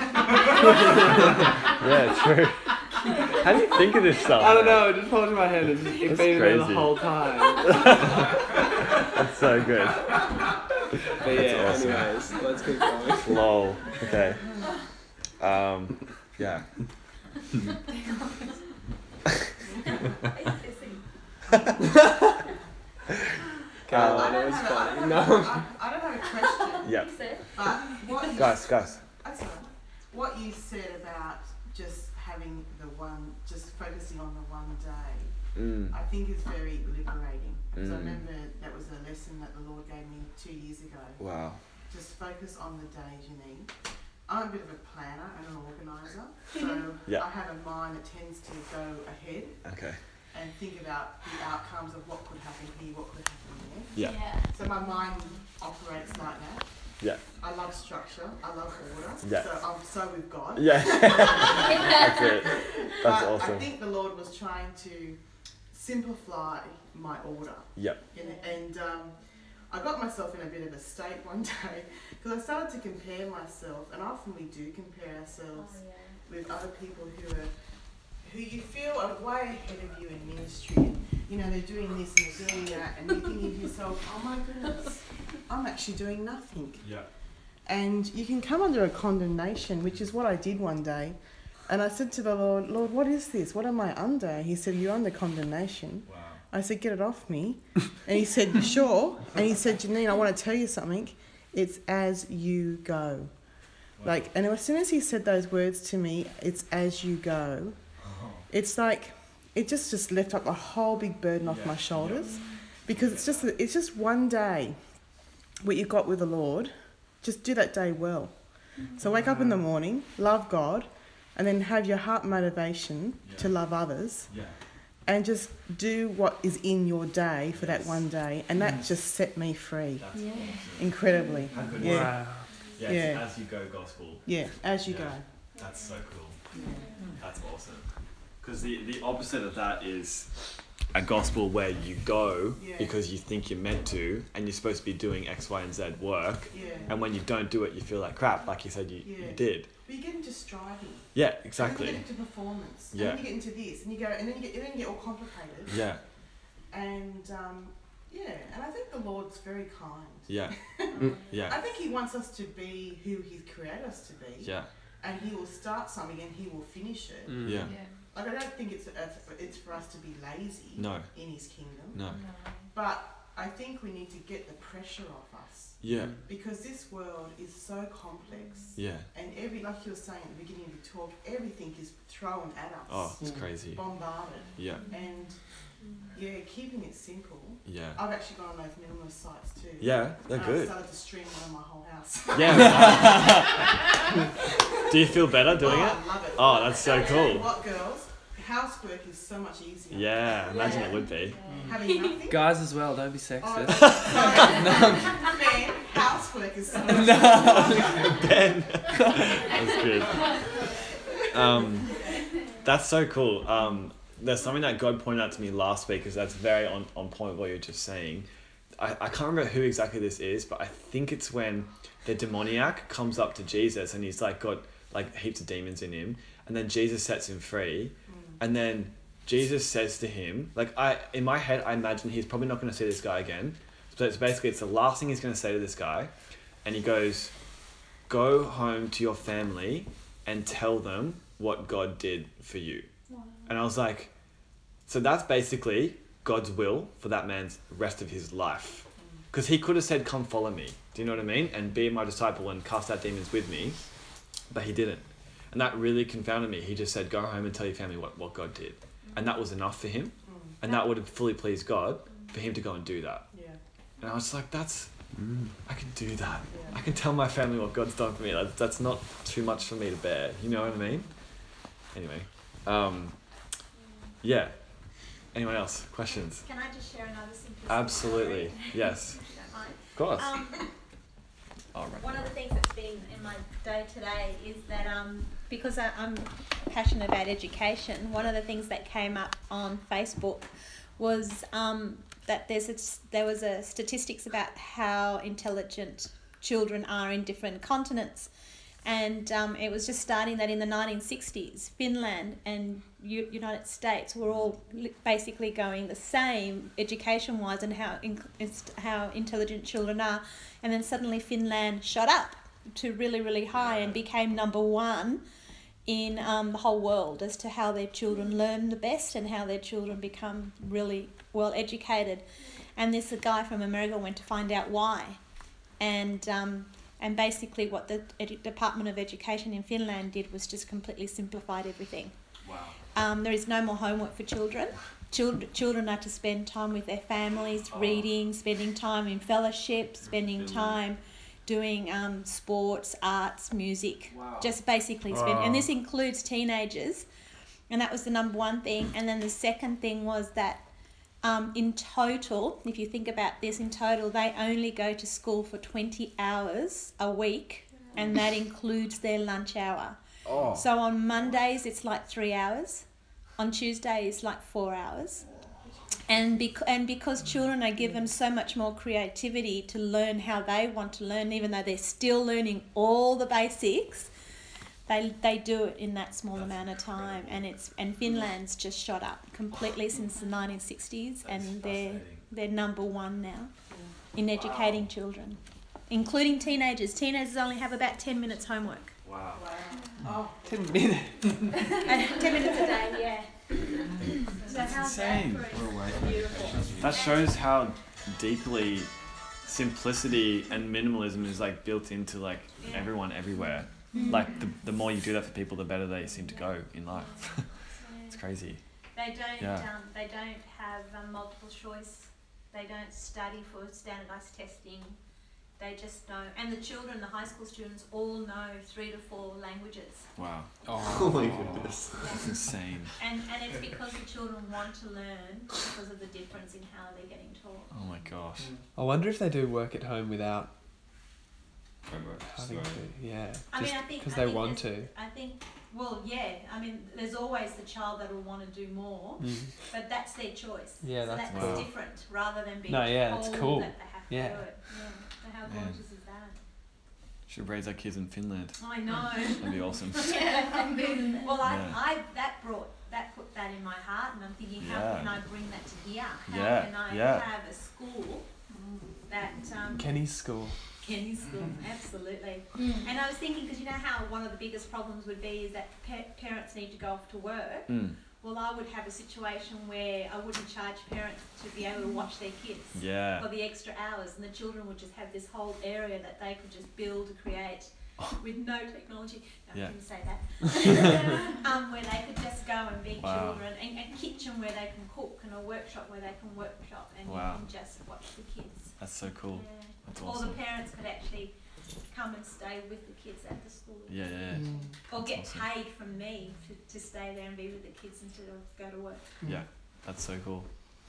Speaker 1: Yeah, true. How do you think of this stuff?
Speaker 3: I don't know, it just popped in my head. It's, it's
Speaker 1: That's
Speaker 3: been there the
Speaker 1: crazy.
Speaker 3: whole time.
Speaker 1: That's so good.
Speaker 3: But yeah,
Speaker 1: awesome.
Speaker 3: anyways, let's keep going.
Speaker 1: Lol. Okay. Um, yeah.
Speaker 3: Carolina
Speaker 8: I
Speaker 3: was
Speaker 8: don't have a- I
Speaker 3: funny.
Speaker 8: don't
Speaker 3: No.
Speaker 8: have a- I don't have a question,
Speaker 1: Yeah.
Speaker 8: but what you,
Speaker 1: Guys, guys.
Speaker 8: that's all right. what you said about just having the one, just focusing on the one day,
Speaker 1: Mm.
Speaker 8: I think is very liberating. Because I
Speaker 1: Mm.
Speaker 8: remember that was a lesson that the Lord gave me two years ago.
Speaker 1: Wow.
Speaker 8: Just focus on the days you need. I'm a bit of a planner and an organizer, so
Speaker 1: Yeah.
Speaker 8: I have a mind that tends to go ahead
Speaker 1: Okay.
Speaker 8: and think about the outcomes of what could happen here, what could happen there.
Speaker 1: Yeah.
Speaker 8: So my mind operates like that.
Speaker 1: Yeah.
Speaker 8: I love structure. I love order.
Speaker 1: Yeah.
Speaker 8: So I'm so with God.
Speaker 1: Yeah. That's it. That's
Speaker 8: but I think the Lord was trying to simplify my order.
Speaker 1: Yep.
Speaker 8: And, and um, I got myself in a bit of a state one day because I started to compare myself, and often we do compare ourselves with other people who are who you feel are way ahead of you in ministry. And, you know, they're doing this and they're doing that, and you're thinking to yourself, "Oh my goodness, I'm actually doing nothing."
Speaker 4: Yeah.
Speaker 8: And you can come under a condemnation, which is what I did one day. And I said to the Lord, Lord, what is this? What am I under? He said, You're under condemnation.
Speaker 4: Wow.
Speaker 8: I said, Get it off me. and he said, Sure. And he said, Janine, I want to tell you something. It's as you go. Like, and as soon as he said those words to me, it's as you go, uh-huh. it's like, it just, just left up a whole big burden off
Speaker 4: Yeah,
Speaker 8: my
Speaker 4: yeah.
Speaker 8: shoulders. Because it's just, it's just one day what you got with the Lord, just do that day well. So wake up in the morning, love God, and then have your heart motivation to love others,
Speaker 4: Yeah.
Speaker 8: And just do what is in your day for that one day, and that mm. just set me free
Speaker 4: That's
Speaker 5: Yeah.
Speaker 4: awesome.
Speaker 8: incredibly.
Speaker 1: Good
Speaker 8: Yeah.
Speaker 3: Wow.
Speaker 1: Yeah,
Speaker 8: Yeah.
Speaker 1: as you go gospel.
Speaker 8: Yeah, as you
Speaker 1: Yeah.
Speaker 8: go.
Speaker 1: That's so cool. That's awesome. Because the, the opposite of that is a gospel where you go
Speaker 8: Yeah.
Speaker 1: because you think you're meant to and you're supposed to be doing X, Y, and Z work.
Speaker 8: Yeah.
Speaker 1: And when you don't do it, you feel like crap, like you said you,
Speaker 8: Yeah.
Speaker 1: you did.
Speaker 8: But you get into striving.
Speaker 1: Yeah,
Speaker 8: And then
Speaker 1: exactly.
Speaker 8: you get into performance.
Speaker 1: Yeah.
Speaker 8: And then you get into this, and you go, and then you get, and then you get all complicated.
Speaker 1: Yeah,
Speaker 8: And um, yeah, and I think the Lord's very kind.
Speaker 1: yeah, yeah,
Speaker 8: I think He wants us to be who He's created us to be.
Speaker 1: yeah,
Speaker 8: And He will start something and He will finish it.
Speaker 3: Mm.
Speaker 1: yeah.
Speaker 8: Like I don't think it's it's for us to be lazy
Speaker 1: No,
Speaker 8: in His kingdom.
Speaker 1: no.
Speaker 8: But I think we need to get the pressure off us
Speaker 1: Yeah,
Speaker 8: because this world is so complex.
Speaker 1: yeah.
Speaker 8: And every, like you were saying at the beginning of the talk, everything is thrown at us,
Speaker 1: Oh, it's crazy.
Speaker 8: bombarded.
Speaker 1: Yeah,
Speaker 8: And yeah, keeping it simple.
Speaker 1: yeah.
Speaker 8: I've actually gone on those minimalist sites too.
Speaker 1: Yeah, they're
Speaker 8: And I
Speaker 1: good.
Speaker 8: started to stream streamline my whole house.
Speaker 1: Yeah. Do you feel better doing
Speaker 8: oh,
Speaker 1: it?
Speaker 8: I love it.
Speaker 1: Oh, that's so cool.
Speaker 8: What girls? Housework is so much easier.
Speaker 1: Yeah, imagine it would be.
Speaker 8: Having nothing.
Speaker 3: Guys as well, don't be
Speaker 8: Oh,
Speaker 3: sexist.
Speaker 8: sorry. Man, housework is so much easier.
Speaker 1: Ben. That's good. Um, that's so cool. Um, there's something that God pointed out to me last week because that's very on, on point what you're just saying. I, I can't remember who exactly this is, but I think it's when the demoniac comes up to Jesus and he's like got like heaps of demons in him, and then Jesus sets him free, and then Jesus says to him, like I in my head I imagine he's probably not going to see this guy again. So it's basically it's the last thing he's going to say to this guy, and he goes, "Go home to your family and tell them what God did for you." And I was like, so that's basically God's will for that man's rest of his life. Mm. Because he could have said, Come follow me. Do you know what I mean? And be my disciple and cast out demons with me. But he didn't. And that really confounded me. He just said, Go home and tell your family what, what God did. And that was enough for him. And that would have fully pleased God for him to go and do that.
Speaker 8: Yeah,
Speaker 1: And I was like, That's,
Speaker 4: Mm.
Speaker 1: I can do that.
Speaker 8: yeah.
Speaker 1: I can tell my family what God's done for me. That, that's not too much for me to bear. You know what I mean? Anyway, um, yeah. Anyone else? Questions?
Speaker 2: Can I just share another simplicity?
Speaker 1: Absolutely.
Speaker 2: story?
Speaker 1: Yes.
Speaker 2: If you don't mind.
Speaker 1: Of course.
Speaker 2: Um,
Speaker 1: All right.
Speaker 2: one of the things that's been in my day today is that um, because I, I'm passionate about education, one of the things that came up on Facebook was um, that there's a, there was a statistics about how intelligent children are in different continents. And um, it was just starting that in the 1960s, Finland and U- United States were all li- basically going the same education wise and how, in- how intelligent children are. And then suddenly Finland shot up to really, really high and became number one in um, the whole world as to how their children learn the best and how their children become really well educated. And this guy from America went to find out why. And um, and basically, what the edu- Department of Education in Finland did was just completely simplified everything.
Speaker 1: Wow.
Speaker 2: Um, there is no more homework for children. Children, children are to spend time with their families, reading, spending time in fellowship, spending time doing um, sports, arts, music. Just basically spend, and this includes teenagers. And that was the number one thing. And then the second thing was that um, in total, if you think about this, in total, they only go to school for 20 hours a week, and that includes their lunch hour.
Speaker 1: Oh.
Speaker 2: So on Mondays, it's like three hours. On Tuesdays, like four hours. And bec- and because children are given so much more creativity to learn how they want to learn, even though they're still learning all the basics, they they do it in that small amount of time, and it's and Finland's just shot up completely since the nineteen sixties, and they're they're number one now in educating children, including teenagers. Teenagers only have about ten minutes homework.
Speaker 1: Wow.
Speaker 8: Wow. Oh,
Speaker 3: Ten minutes.
Speaker 2: ten minutes a day, yeah. So
Speaker 1: That's insane.
Speaker 2: that for
Speaker 4: We're away.
Speaker 2: Beautiful.
Speaker 1: That shows how deeply simplicity and minimalism is like built into like
Speaker 2: Yeah.
Speaker 1: everyone everywhere.
Speaker 2: Mm.
Speaker 1: Like the, the more you do that for people, the better they seem to go in life. it's crazy.
Speaker 2: They don't.
Speaker 1: Yeah.
Speaker 2: Um, they don't have um, multiple choice. They don't study for standardized testing. They just know, and the children, the high school students, all know three to four languages.
Speaker 1: Wow.
Speaker 7: Oh my goodness.
Speaker 1: That's insane.
Speaker 2: And and it's because the children want to learn because of the difference in how they're getting taught.
Speaker 1: Oh my gosh.
Speaker 3: I wonder if they do work at home without having to. Yeah.
Speaker 2: I
Speaker 3: just
Speaker 2: mean, I think
Speaker 3: because they
Speaker 2: think
Speaker 3: want to.
Speaker 2: I think. Well, yeah. I mean, there's always the child that will want to do more,
Speaker 3: Mm.
Speaker 2: but that's their choice.
Speaker 3: Yeah,
Speaker 2: so
Speaker 3: that's
Speaker 2: that's
Speaker 1: cool.
Speaker 2: different rather than being
Speaker 3: No, yeah,
Speaker 2: told
Speaker 3: it's cool.
Speaker 2: that they have
Speaker 3: Yeah.
Speaker 2: to do it. Yeah. So how
Speaker 1: Man.
Speaker 2: gorgeous is that?
Speaker 1: Should raise our kids in Finland.
Speaker 2: I know.
Speaker 1: That'd be awesome.
Speaker 2: yeah. Well, I,
Speaker 1: Yeah.
Speaker 2: I that brought that put that in my heart, and I'm thinking, how
Speaker 1: Yeah.
Speaker 2: can I bring that to here? How
Speaker 1: Yeah,
Speaker 2: can I
Speaker 1: yeah.
Speaker 2: have a school that um,
Speaker 3: Kenny's school.
Speaker 2: Kenny School, absolutely.
Speaker 5: Mm.
Speaker 2: And I was thinking, because you know how one of the biggest problems would be is that pa- parents need to go off to work.
Speaker 1: Mm.
Speaker 2: Well, I would have a situation where I wouldn't charge parents to be able to watch their kids
Speaker 1: Yeah.
Speaker 2: for the extra hours, and the children would just have this whole area that they could just build, create with no technology. No,
Speaker 1: Yeah.
Speaker 2: I didn't say that. um, where they could just go and be
Speaker 1: Wow.
Speaker 2: children, and a kitchen where they can cook, and a workshop where they can workshop, and
Speaker 1: Wow.
Speaker 2: you can just watch the kids.
Speaker 1: That's so cool.
Speaker 2: Yeah.
Speaker 1: That's
Speaker 2: Or
Speaker 1: awesome.
Speaker 2: the parents could actually come and stay with the kids at the school.
Speaker 1: Yeah, yeah, yeah.
Speaker 2: Or get
Speaker 1: awesome.
Speaker 2: paid from me to, to stay there and be with the kids instead of go to work.
Speaker 1: Yeah. That's so cool.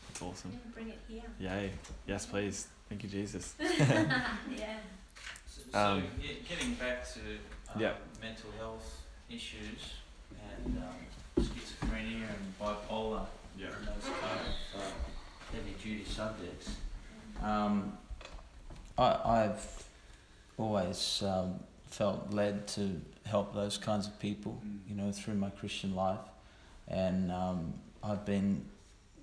Speaker 1: That's awesome.
Speaker 2: Yeah, bring it here.
Speaker 1: Yay. Yes, please. Thank you, Jesus.
Speaker 2: yeah.
Speaker 9: So, so
Speaker 1: Um,
Speaker 9: get- getting back to um,
Speaker 1: Yeah.
Speaker 9: mental health issues and um, schizophrenia and bipolar
Speaker 1: Yeah.
Speaker 9: and those kind of uh, heavy duty subjects. Um, I, I've always um, felt led to help those kinds of people, you know, through my Christian life. And um, I've been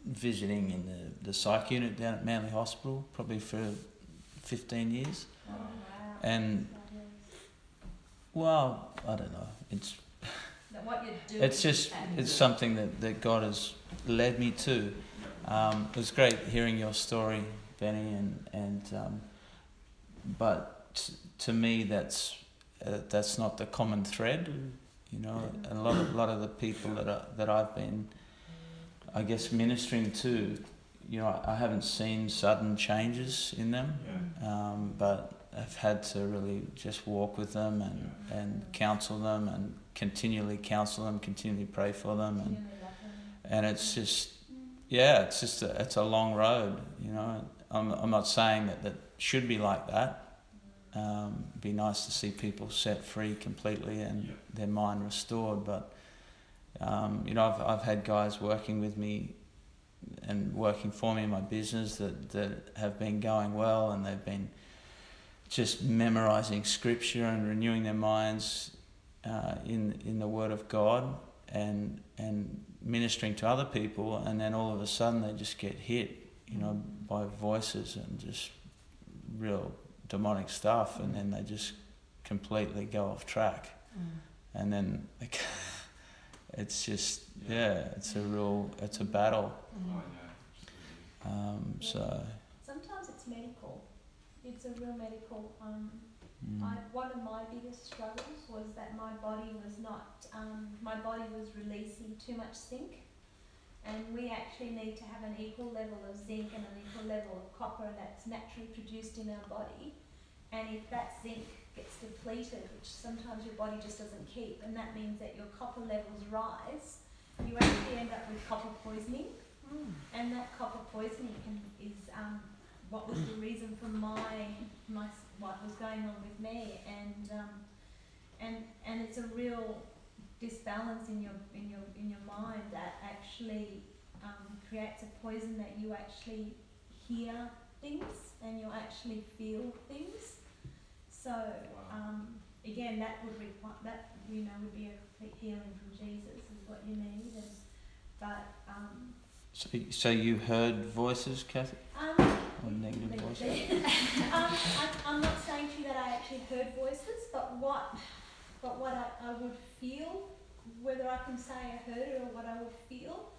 Speaker 9: visiting in the, the psych unit down at Manly Hospital probably for 15 years.
Speaker 2: Oh, wow.
Speaker 9: And, well, I don't know. It's
Speaker 2: what
Speaker 9: it's just it's something that, that God has led me to. Um, it was great hearing your story, Benny, and and um, but t- to me that's uh, that's not the common thread. You know, a lot of a lot of the people that I, that I've been, I guess, ministering to, you know, I haven't seen sudden changes in them, um, but I've had to really just walk with them and, and counsel them and continually counsel them, continually pray for them, and and it's just yeah, it's just a, it's a long road. You know, I'm I'm not saying that that should be like that. Um, it'd be nice to see people set free completely and their mind restored, but um, you know, I've I've had guys working with me and working for me in my business that that have been going well, and they've been just memorizing scripture and renewing their minds uh, in in the Word of God and and ministering to other people, and then all of a sudden they just get hit, you know, by voices and just real demonic stuff, and then they just completely go off track, and then it's just yeah, it's a real it's a battle. Um, so
Speaker 2: Sometimes it's medical. It's a real medical. Um,
Speaker 9: mm,
Speaker 2: I, one of my biggest struggles was that my body was not, um, my body was releasing too much zinc. And we actually need to have an equal level of zinc and an equal level of copper that's naturally produced in our body. And if that zinc gets depleted, which sometimes your body just doesn't keep, and that means that your copper levels rise, you actually end up with copper poisoning. And that copper poisoning can, is um, what was the reason for my my what was going on with me, and um, and and it's a real disbalance in your in your in your mind that actually um, creates a poison that you actually hear things and you actually feel things. So um, again, that would require that you know would be a complete healing from Jesus is what you need. And, but um,
Speaker 9: So, so you heard voices, Kathy,
Speaker 2: um,
Speaker 9: or negative voices?
Speaker 2: um, I, I'm not saying to you that I actually heard voices, but what, but what I, I would feel, whether I can say I heard it or what I would feel,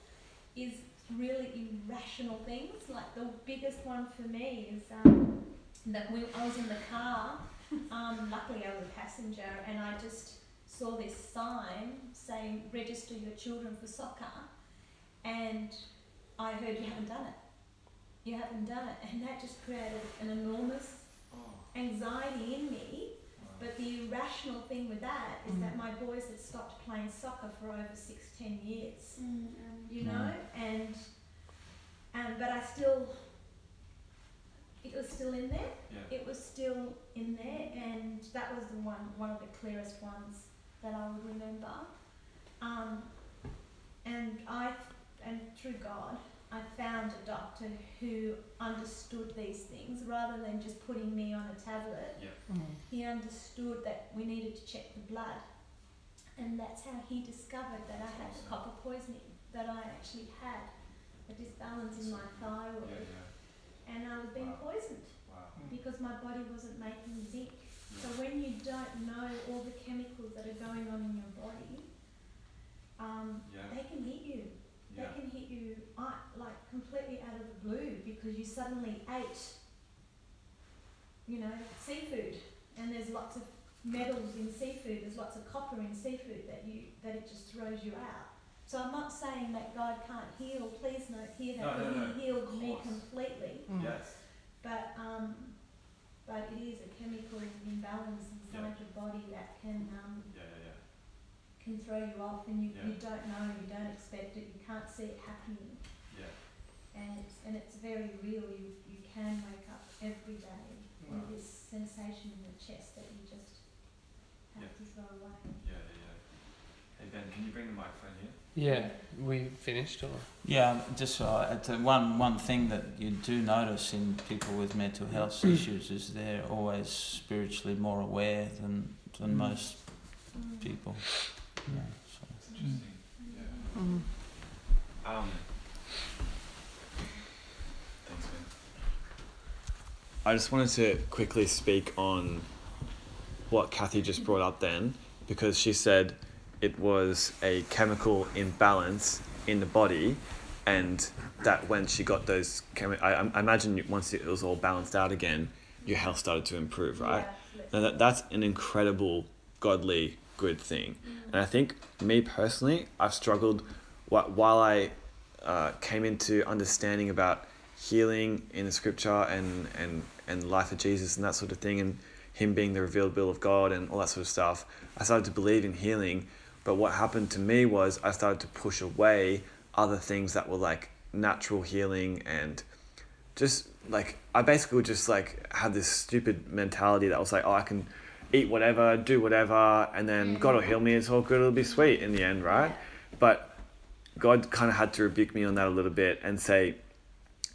Speaker 2: is really irrational things. Like the biggest one for me is um, that when I was in the car, um, luckily I was a passenger, and I just saw this sign saying register your children for soccer, and I heard you haven't done it you haven't done it. And that just created an enormous anxiety in me. But the irrational thing with that is that my boys had stopped playing soccer for over six, ten years, you know, and um, but I still, it was still in there.
Speaker 4: Yeah.
Speaker 2: It was still in there, and that was the one, one of the clearest ones that I would remember. Um, and I, and through God, I found a doctor who understood these things rather than just putting me on a tablet. He understood that we needed to check the blood, and that's how he discovered that I had copper poisoning, that I actually had a disbalance in my thyroid, and I was being poisoned because my body wasn't making zinc. So when you don't know all the chemicals that are going on in your body, um,
Speaker 4: Yeah.
Speaker 2: they can hit you.
Speaker 4: Yeah.
Speaker 2: They can hit you uh, like completely out of the blue because you suddenly ate, you know, seafood, and there's lots of metals in seafood. There's lots of copper in seafood that you that it just throws you out. So I'm not saying that God can't heal. Please note here that
Speaker 4: No, no, no,
Speaker 2: He healed me
Speaker 4: course.
Speaker 2: completely.
Speaker 4: Yes.
Speaker 2: But um, but it is a chemical imbalance inside your body that can um,
Speaker 4: Yeah, yeah,
Speaker 2: can throw you off, and you, you don't know, you don't expect it, you can't see it happening,
Speaker 4: yeah.
Speaker 2: and it's and it's very real. You you can wake up every day
Speaker 4: Wow.
Speaker 2: with this sensation in the chest that you just have
Speaker 4: Yeah.
Speaker 2: to throw away.
Speaker 4: Yeah, yeah, yeah. Hey Ben, can you bring the microphone here?
Speaker 3: Yeah, we finished or
Speaker 9: Yeah, just uh, it's a one one thing that you do notice in people with mental health issues is they're always spiritually more aware than than
Speaker 3: Mm.
Speaker 9: most people. Yeah, so.
Speaker 4: Interesting. Yeah. Um. Thanks, Ben.
Speaker 1: I just wanted to quickly speak on what Kathy just brought up then, because she said it was a chemical imbalance in the body, and that when she got those chemi- I, I imagine once it was all balanced out again, your health started to improve, right?
Speaker 2: Yeah,
Speaker 1: Now that, that's an incredible, godly, good thing. And I think me personally, I've struggled wh- while I uh, came into understanding about healing in the scripture and, and, and life of Jesus and that sort of thing, and Him being the revealed will of God and all that sort of stuff. I started to believe in healing, but what happened to me was I started to push away other things that were like natural healing and just like I basically just like had this stupid mentality that was like, oh, I can eat whatever, do whatever, and then mm. God will heal me. It's all good. It'll be sweet in the end, right? But God kind of had to rebuke me on that a little bit and say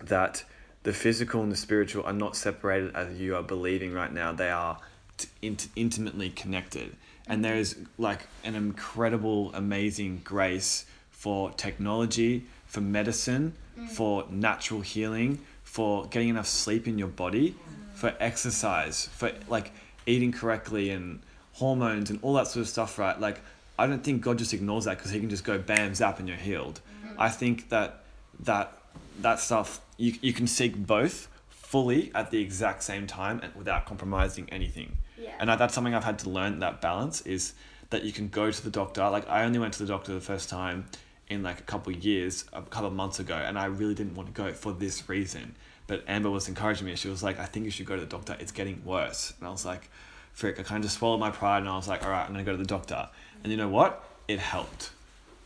Speaker 1: that the physical and the spiritual are not separated as you are believing right now. They are t- int- intimately connected. And there is like an incredible, amazing grace for technology, for medicine, mm. for natural healing, for getting enough sleep in your body, mm. for exercise, for like eating correctly and hormones and all that sort of stuff, right? Like, I don't think God just ignores that because He can just go bam, zap, and you're healed. Mm-hmm. I think that that that stuff you you can seek both fully at the exact same time and without compromising anything.
Speaker 5: Yeah.
Speaker 1: And I, that's something I've had to learn. That balance is that you can go to the doctor. Like I only went to the doctor the first time in like a couple of years, a couple of months ago, and I really didn't want to go for this reason. But Amber was encouraging me. She was like, "I think you should go to the doctor. It's getting worse." And I was like, "Frick!" I kind of just swallowed my pride, and I was like, "All right, I'm gonna go to the doctor." And you know what? It helped,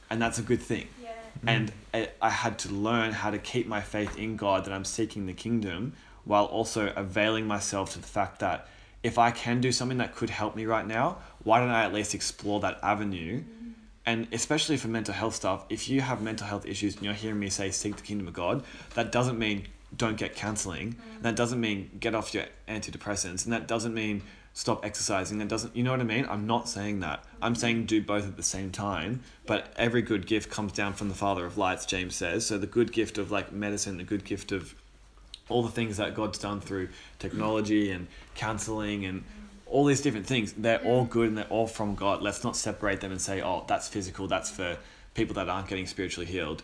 Speaker 1: and that's a good thing.
Speaker 2: Yeah.
Speaker 1: And I, I had to learn how to keep my faith in God that I'm seeking the kingdom while also availing myself to the fact that if I can do something that could help me right now, why don't I at least explore that avenue mm-hmm. And especially for mental health stuff, if you have mental health issues and you're hearing me say seek the kingdom of God, that doesn't mean don't get counseling. Mm. That doesn't mean get off your antidepressants. And that doesn't mean stop exercising. That doesn't, you know what I mean? I'm not saying that. I'm mm. saying do both at the same time. But every good gift comes down from the Father of lights, James says. So the good gift of like medicine, the good gift of all the things that God's done through technology and counseling and mm. all these different things, they're all good and they're all from God. Let's not separate them and say, oh, that's physical, that's for people that aren't getting spiritually healed.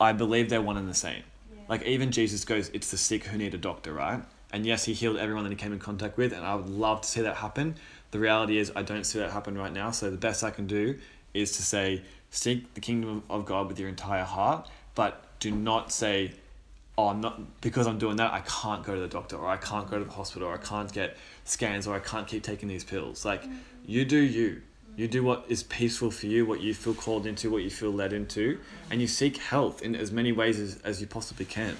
Speaker 1: I believe they're one and the same. Like even Jesus goes, it's the sick who need a doctor, right? And yes, he healed everyone that he came in contact with, and I would love to see that happen. The reality is, I don't see that happen right now. So the best I can do is to say, seek the kingdom of God with your entire heart, but do not say, oh, I'm not because I'm doing that, I can't go to the doctor, or I can't go to the hospital, or I can't get scans, or I can't keep taking these pills. Like, mm-hmm. you do you. You do what is peaceful for you, what you feel called into, what you feel led into, and you seek health in as many ways as, as you possibly can.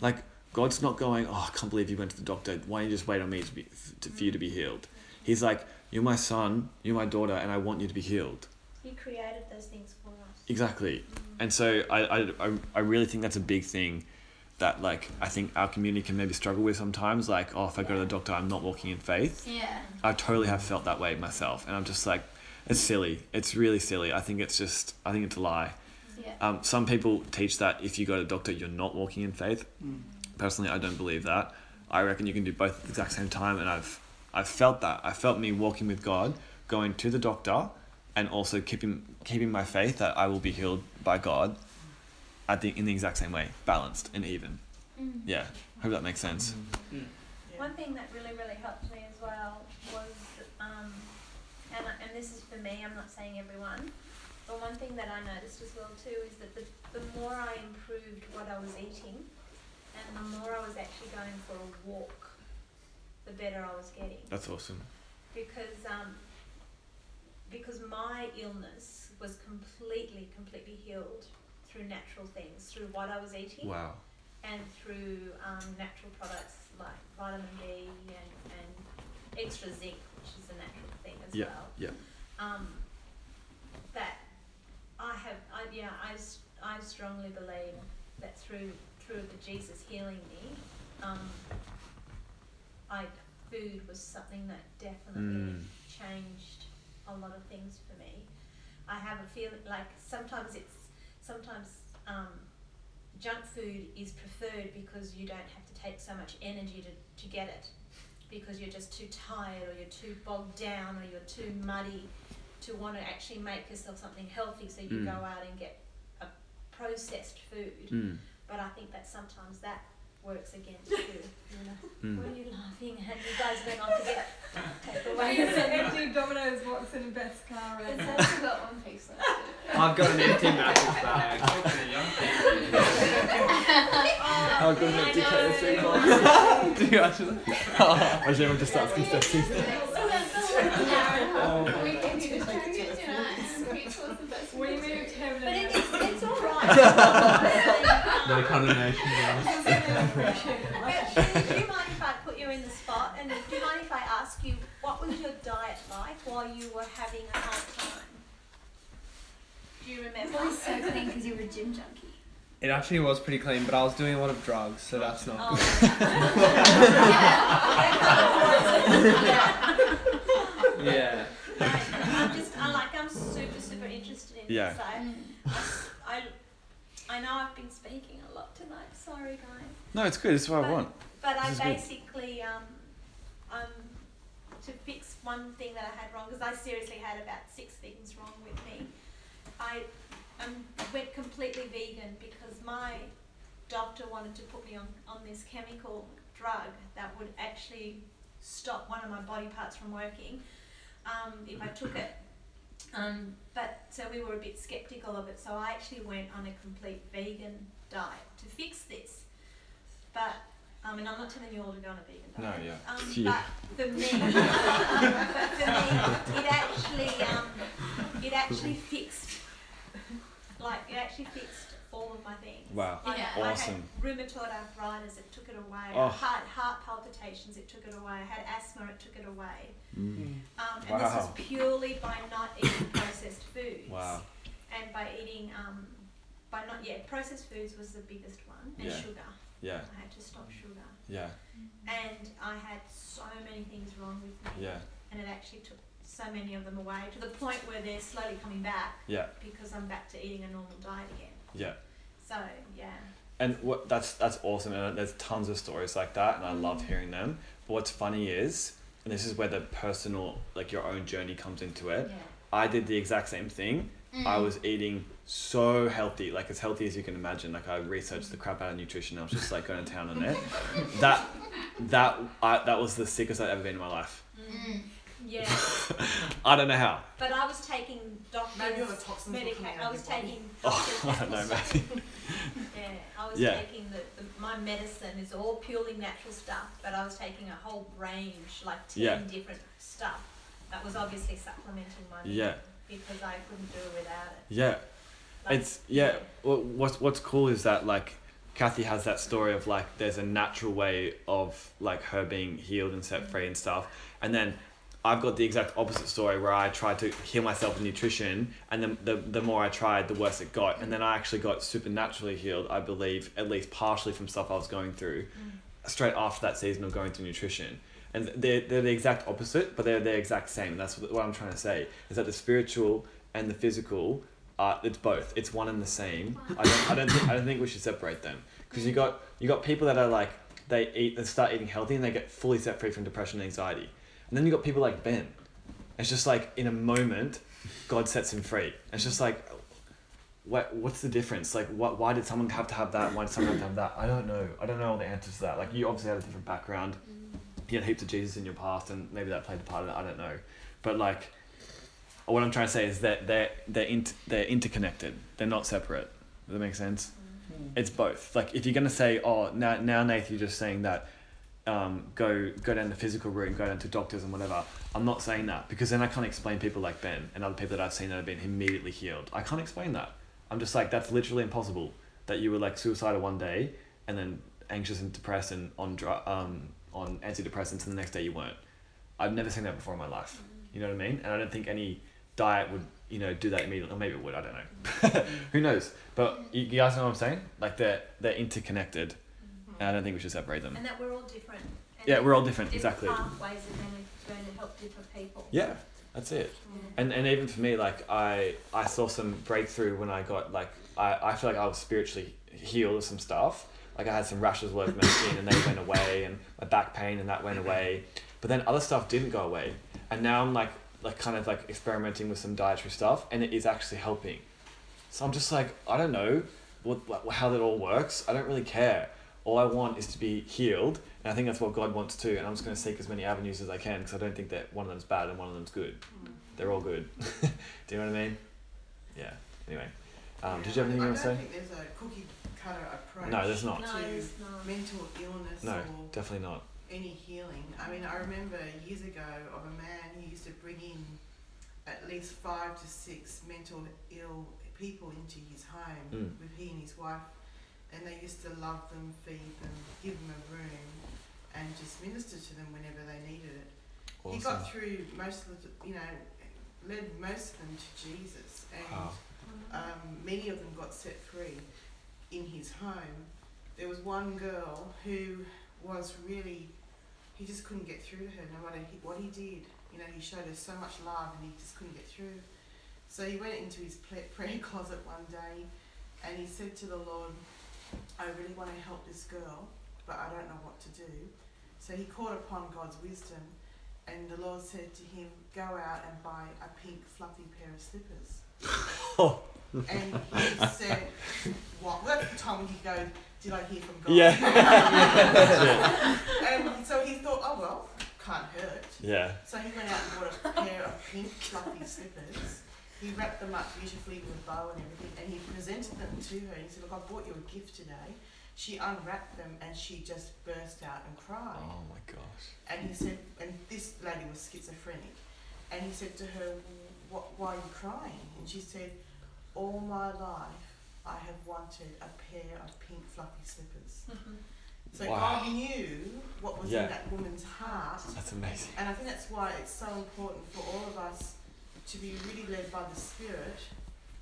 Speaker 1: Like, God's not going, oh, I can't believe you went to the doctor. Why don't you just wait on me to be, to, for you to be healed? He's like, you're my son, you're my daughter, and I want you to be healed.
Speaker 2: He created those things for us.
Speaker 1: Exactly. Mm-hmm. And so I, I, I, I really think that's a big thing that like I think our community can maybe struggle with sometimes. Like, oh, if I go to the doctor, I'm not walking in faith.
Speaker 5: Yeah.
Speaker 1: I totally have felt that way myself, and I'm just like, it's silly. It's really silly. I think it's just, I think it's a lie.
Speaker 5: Yeah.
Speaker 1: Um, some people teach that if you go to the doctor, you're not walking in faith. Personally, I don't believe that. I reckon you can do both at the exact same time, and I've, I've felt that. I felt me walking with God, going to the doctor, and also keeping keeping my faith that I will be healed by God, at the in the exact same way, balanced and even.
Speaker 5: Mm.
Speaker 1: Yeah, hope that makes sense.
Speaker 2: One thing that really, really helped me as well was, um, and, I- and this is for me, I'm not saying everyone, but one thing that I noticed as well too is that the, the more I improved what I was eating, and the more I was actually going for a walk, the better I was getting.
Speaker 1: That's awesome.
Speaker 2: Because, um, because my illness was completely, completely healed through natural things, through what I was eating
Speaker 1: Wow.
Speaker 2: and through um, natural products like vitamin D and, and extra zinc, which is a natural thing as
Speaker 1: Yeah,
Speaker 2: well.
Speaker 1: yeah.
Speaker 2: Um, that I have, I, yeah, I, I strongly believe that through through the Jesus healing me, um, I food was something that definitely
Speaker 1: Mm.
Speaker 2: changed a lot of things for me. I have a feeling like sometimes it's sometimes um, junk food is preferred because you don't have to take so much energy to, to get it because you're just too tired or you're too bogged down or you're too muddy to want to actually make yourself something healthy so you
Speaker 1: Mm.
Speaker 2: go out and get a processed food
Speaker 1: Mm.
Speaker 2: but I think that sometimes that works against you. you know?
Speaker 1: Mm.
Speaker 2: What are you laughing at? You guys went on to get take away.
Speaker 6: Wait a second, Domino's what's in best car
Speaker 5: It's
Speaker 6: and
Speaker 5: actually got one piece left.
Speaker 3: I've got an empty mattress bag.
Speaker 1: How good
Speaker 2: I
Speaker 1: an empty
Speaker 2: know.
Speaker 1: KFC box.
Speaker 3: Do you actually?
Speaker 1: As everyone just starts confessing.
Speaker 5: We can do this Tuesday night and pizza was the best.
Speaker 6: we moved heaven
Speaker 2: But
Speaker 6: and
Speaker 2: it, it's, it's all right.
Speaker 3: No condemnation, guys.
Speaker 2: But do you mind if I put you in the spot? And do you mind if I ask you what was your diet like while you were having a hard time? Do you remember?
Speaker 5: It was so clean because you were a gym junkie.
Speaker 3: It actually was pretty clean, but I was doing a lot of drugs, so that's not
Speaker 2: Oh.
Speaker 3: good. Yeah.
Speaker 2: Right. I'm just, I like, I'm super, super interested in
Speaker 1: Yeah.
Speaker 2: this. I,
Speaker 5: Mm.
Speaker 2: I, I know I've been speaking a lot tonight. Sorry, guys.
Speaker 1: No, it's good. It's what I want.
Speaker 2: But I
Speaker 1: This is good.
Speaker 2: basically, um, um, to fix one thing that I had wrong, because I seriously had about six things wrong with me. I um, went completely vegan because my doctor wanted to put me on, on this chemical drug that would actually stop one of my body parts from working um, if I took it. Um, but so we were a bit skeptical of it, so I actually went on a complete vegan diet to fix this. But um, and I'm not telling you all to go on a vegan
Speaker 1: No,
Speaker 2: diet.
Speaker 1: yeah.
Speaker 2: Um,
Speaker 1: Yeah.
Speaker 2: But for me, but for me, it actually um, it actually fixed like it actually fixed all of my things.
Speaker 1: Wow.
Speaker 2: Like,
Speaker 5: Yeah.
Speaker 2: I
Speaker 1: Awesome.
Speaker 2: had rheumatoid arthritis, it took it away.
Speaker 1: Oh.
Speaker 2: Heart, heart palpitations, it took it away. I had asthma, it took it away.
Speaker 1: Mm.
Speaker 2: Um, and this was purely by not eating processed foods.
Speaker 1: Wow.
Speaker 2: And by eating, um, by not, yeah, processed foods was the biggest one, and
Speaker 1: Yeah.
Speaker 2: sugar.
Speaker 1: Yeah.
Speaker 2: I had to stop sugar.
Speaker 1: Yeah.
Speaker 2: And I had so many things wrong with me.
Speaker 1: Yeah.
Speaker 2: And it actually took so many of them away to the point where they're slowly coming back
Speaker 1: Yeah.
Speaker 2: because I'm back to eating a normal diet again.
Speaker 1: Yeah.
Speaker 2: So, yeah.
Speaker 1: And what that's that's awesome, and there's tons of stories like that, and I love hearing them. But what's funny is, and this is where the personal, like your own journey comes into it.
Speaker 2: Yeah.
Speaker 1: I did the exact same thing. I was eating so healthy, like as healthy as you can imagine. Like I researched the crap out of nutrition. I was just like going to town on it. That that I, that was the sickest I've ever been in my life.
Speaker 5: Mm.
Speaker 2: Yeah.
Speaker 1: I don't know how.
Speaker 2: But I was taking doctors'
Speaker 8: Maybe all the toxins were coming
Speaker 2: medication.
Speaker 8: out
Speaker 2: I
Speaker 8: of
Speaker 2: was
Speaker 8: your body.
Speaker 2: taking
Speaker 1: Oh, I don't know,
Speaker 2: medical
Speaker 1: maybe.
Speaker 2: Yeah, I was
Speaker 1: Yeah.
Speaker 2: taking the, the my medicine is all purely natural stuff, but I was taking a whole range, like ten
Speaker 1: Yeah.
Speaker 2: different stuff that was obviously supplementing my
Speaker 1: Yeah.
Speaker 2: because I couldn't do it without it.
Speaker 1: Yeah.
Speaker 2: Like,
Speaker 1: It's yeah. Well, what's what's cool is that like Kathy has that story of like there's a natural way of like her being healed and set free and stuff, and then I've got the exact opposite story where I tried to heal myself with nutrition, and then the the more I tried, the worse it got, and then I actually got supernaturally healed. I believe at least partially from stuff I was going through, straight after that season of going through nutrition. And they're, they're the exact opposite, but they're the exact same. And that's what, what I'm trying to say is that the spiritual and the physical uh, it's both. It's one and the same. I don't, I don't think I don't think we should separate them because you got you got people that are like they eat they start eating healthy and they get fully set free from depression and anxiety, and then you got people like Ben. It's just like in a moment, God sets him free. It's just like, what what's the difference? Like what why did someone have to have that? Why did someone have to have that? I don't know. I don't know all the answers to that. Like you obviously had a different background. You had heaps of Jesus in your past, and maybe that played a part of it. I don't know, but like what I'm trying to say is that they're they're int- they're interconnected. They're not separate. Does that make sense? Mm-hmm. It's both. Like if you're gonna say, oh, now now Nath, you're just saying that, um, go go down the physical route, and go down to doctors and whatever. I'm not saying that because then I can't explain people like Ben and other people that I've seen that have been immediately healed. I can't explain that. I'm just like that's literally impossible. That you were like suicidal one day and then anxious and depressed and on dr- um on antidepressants and the next day you weren't. I've never seen that before in my life. You know what I mean? And I don't think any diet would you know do that immediately. Or maybe it would. I don't know. Who knows? But you, you guys know what I'm saying? Like they're they're interconnected, and I don't think we should separate them.
Speaker 2: And that we're all different. And
Speaker 1: Yeah, we're all different. Exactly.
Speaker 2: Pathways are going to, going to help different people.
Speaker 1: Yeah, that's it. And and even for me, like I I saw some breakthrough when I got like I, I feel like I was spiritually healed of some stuff. Like I had some rashes all over my skin and they went away, and my back pain and that went away. But then other stuff didn't go away, and now I'm like like kind of like experimenting with some dietary stuff, and it is actually helping. So I'm just like I don't know what, what how that all works. I don't really care. All I want is to be healed, and I think that's what God wants too. And I'm just going to seek as many avenues as I can because I don't think that one of them's bad and one of them's good. They're all good. Do you know what I mean? Yeah. Anyway, um, did you have anything
Speaker 8: I
Speaker 1: you
Speaker 8: don't
Speaker 1: want to say?
Speaker 8: think there's a cookie cutter approach.
Speaker 1: No, there's not.
Speaker 2: No,
Speaker 8: To
Speaker 2: not.
Speaker 8: mental illness
Speaker 1: No,
Speaker 8: or
Speaker 1: definitely not.
Speaker 8: any healing. I mean, I remember years ago of a man who used to bring in at least five to six mental ill people into his home
Speaker 1: Mm.
Speaker 8: with he and his wife, and they used to love them, feed them, give them a room, and just minister to them whenever they needed it. He got through most of the, you know, led most of them to Jesus, and
Speaker 1: Wow.
Speaker 8: um, many of them got set free in his home. There was one girl who was really, he just couldn't get through to her no matter he, what he did. You know, he showed her so much love and he just couldn't get through. So he went into his prayer closet one day and he said to the Lord, I really want to help this girl, but I don't know what to do. So he called upon God's wisdom and the Lord said to him, Go out and buy a pink fluffy pair of slippers.
Speaker 1: Oh.
Speaker 8: And he said, What? Well, that's the time when he goes, Did I hear from God?
Speaker 1: Yeah.
Speaker 8: And so he thought, Oh, well, can't hurt.
Speaker 1: yeah.
Speaker 8: So he went out and bought a pair of pink fluffy slippers. He wrapped them up beautifully with a bow and everything, and he presented them to her. And he said, "Look, I bought you a gift today." She unwrapped them and she just burst out and cried.
Speaker 1: Oh my gosh.
Speaker 8: And he said, and this lady was schizophrenic, and he said to her, "What? Why are you crying?" And she said, "All my life, I have wanted a pair of pink fluffy slippers. So
Speaker 1: Wow.
Speaker 8: God knew what was
Speaker 1: Yeah.
Speaker 8: in that woman's heart.
Speaker 1: That's amazing.
Speaker 8: And I think that's why it's so important for all of us to be really led by the Spirit.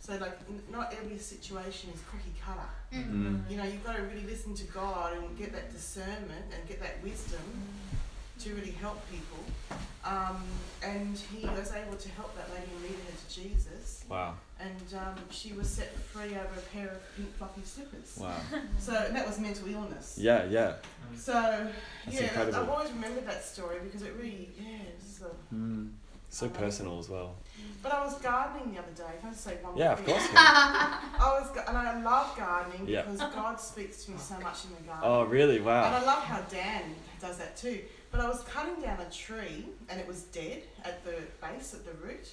Speaker 8: So, like, n- not every situation is cookie cutter.
Speaker 1: Mm.
Speaker 8: You know, you've got to really listen to God and get that discernment and get that wisdom to really help people. Um, and he was able to help that lady and lead her to Jesus.
Speaker 1: Wow.
Speaker 8: And um, she was set free over a pair of pink fluffy slippers.
Speaker 1: Wow.
Speaker 8: So that was mental illness.
Speaker 1: Yeah, yeah.
Speaker 8: So
Speaker 1: That's
Speaker 8: yeah. I've always remembered that story because it really, yeah, a,
Speaker 1: Mm. So personal as well.
Speaker 8: But I was gardening the other day. Can I just say one
Speaker 1: Yeah,
Speaker 8: more
Speaker 1: of
Speaker 8: thing?
Speaker 1: course. yeah.
Speaker 8: I was, ga- and I love gardening
Speaker 1: Yeah.
Speaker 8: because God speaks to me so much in the garden.
Speaker 1: Oh, really? Wow.
Speaker 8: And
Speaker 1: Wow.
Speaker 8: I love how Dan does that too. But I was cutting down a tree and it was dead at the base, at the root.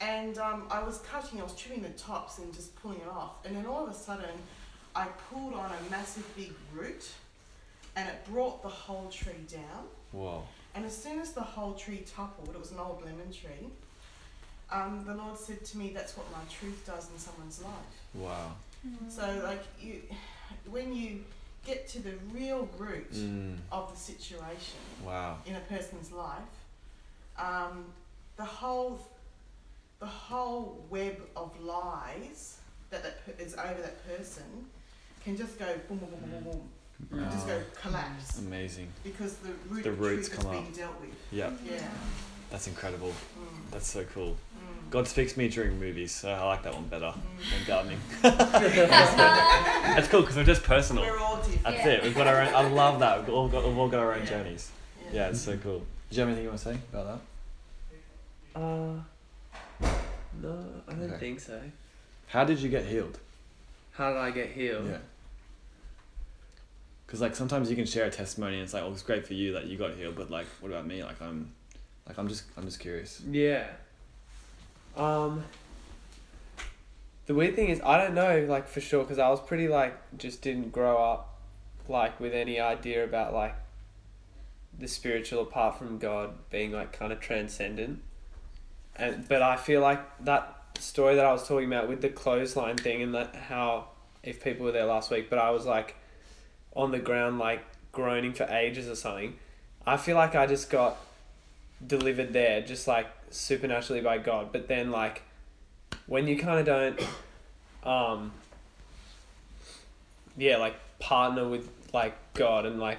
Speaker 8: And um, I was cutting, I was trimming the tops and just pulling it off. And then all of a sudden, I pulled on a massive big root and it brought the whole tree down.
Speaker 1: Whoa.
Speaker 8: And as soon as the whole tree toppled, it was an old lemon tree, um, the Lord said to me, That's what my truth does in someone's life.
Speaker 1: Wow.
Speaker 8: So, like, you, when you get to the real root
Speaker 1: Mm.
Speaker 8: of the situation
Speaker 1: Wow.
Speaker 8: in a person's life, um, the whole the whole web of lies that, that is over that person can just go boom, boom, boom, boom, boom, boom, just go collapse
Speaker 1: Amazing.
Speaker 8: because the root
Speaker 1: The roots
Speaker 8: truth is
Speaker 1: come
Speaker 8: being
Speaker 1: up.
Speaker 8: dealt with.
Speaker 1: Yeah,
Speaker 8: Yeah.
Speaker 1: that's incredible.
Speaker 8: Mm.
Speaker 1: That's so cool.
Speaker 8: Mm.
Speaker 1: God speaks to me during movies, so I like that one better
Speaker 8: Mm.
Speaker 1: than gardening. That's cool because we're just personal.
Speaker 8: We're all different.
Speaker 1: That's it. We've got our own. I love that. We've all got, we've all got our own
Speaker 8: Yeah.
Speaker 1: journeys. Yeah, it's so cool. Do you have anything you want to say about that?
Speaker 3: Uh, no, I don't
Speaker 1: Okay.
Speaker 3: think so.
Speaker 1: How did you get healed?
Speaker 3: How did I get healed?
Speaker 1: Yeah. Because like sometimes you can share a testimony and it's like, oh, it's great for you that you got healed, but like, what about me? Like I'm, like I'm just, I'm just curious.
Speaker 3: Yeah. Um. The weird thing is, I don't know, like for sure, because I was pretty like just didn't grow up, like with any idea about like the spiritual apart from God being like kind of transcendent. And but I feel like that story that I was talking about with the clothesline thing and that how if people were there last week, but I was like on the ground like groaning for ages or something. I feel like I just got delivered there just like supernaturally by God. But then like when you kind of don't um yeah, like partner with like God and like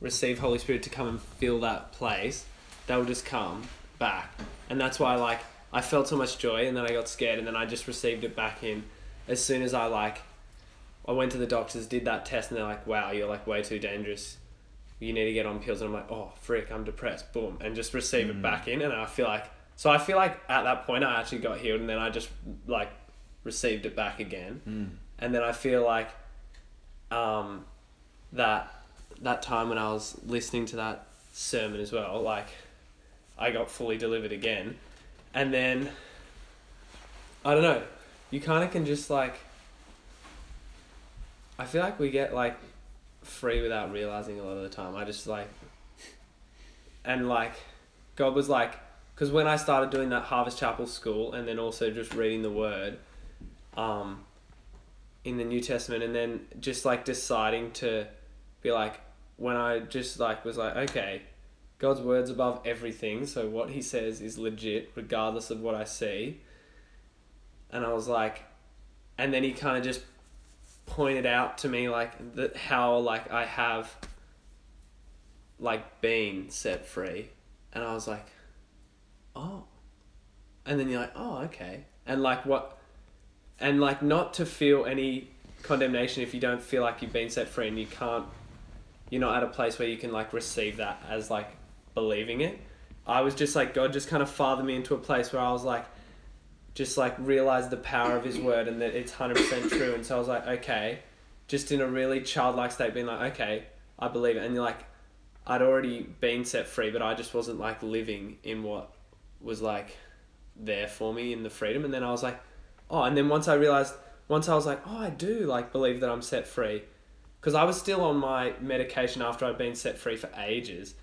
Speaker 3: receive Holy Spirit to come and fill that place, that will just come back. And that's why like I felt so much joy and then I got scared and then I just received it back in as soon as I like I went to the doctors, did that test and they're like, Wow, you're like way too dangerous. You need to get on pills and I'm like, Oh frick, I'm depressed, boom and just receive
Speaker 1: Mm.
Speaker 3: it back in and I feel like so I feel like at that point I actually got healed and then I just like received it back again
Speaker 1: Mm.
Speaker 3: and then I feel like um, that that time when I was listening to that sermon as well, like I got fully delivered again, and then I don't know, you kind of can just like I feel like we get like free without realizing a lot of the time. I just like and like God was like because when I started doing that Harvest Chapel school and then also just reading the Word, um, in the New Testament and then just like deciding to be like when I just like was like okay God's words above everything so what he says is legit regardless of what I see and I was like and then he kind of just pointed out to me like that how like I have like been set free. And I was like oh. And then you're like oh okay. And like what and like not to feel any condemnation if you don't feel like you've been set free and you can't you're not at a place where you can like receive that as like believing it. I was just like god just kind of fathered me into a place where i was like just like realized the power of his word and that it's 100% true. And so i was like okay. Just in a really childlike state being like okay i believe it. And you're like i'd already been set free but i just wasn't like living in what was like there for me in the freedom. And then i was like oh and then once i realized once i was like oh i do like believe that i'm set free. Because i was still on my medication after i'd been set free for ages.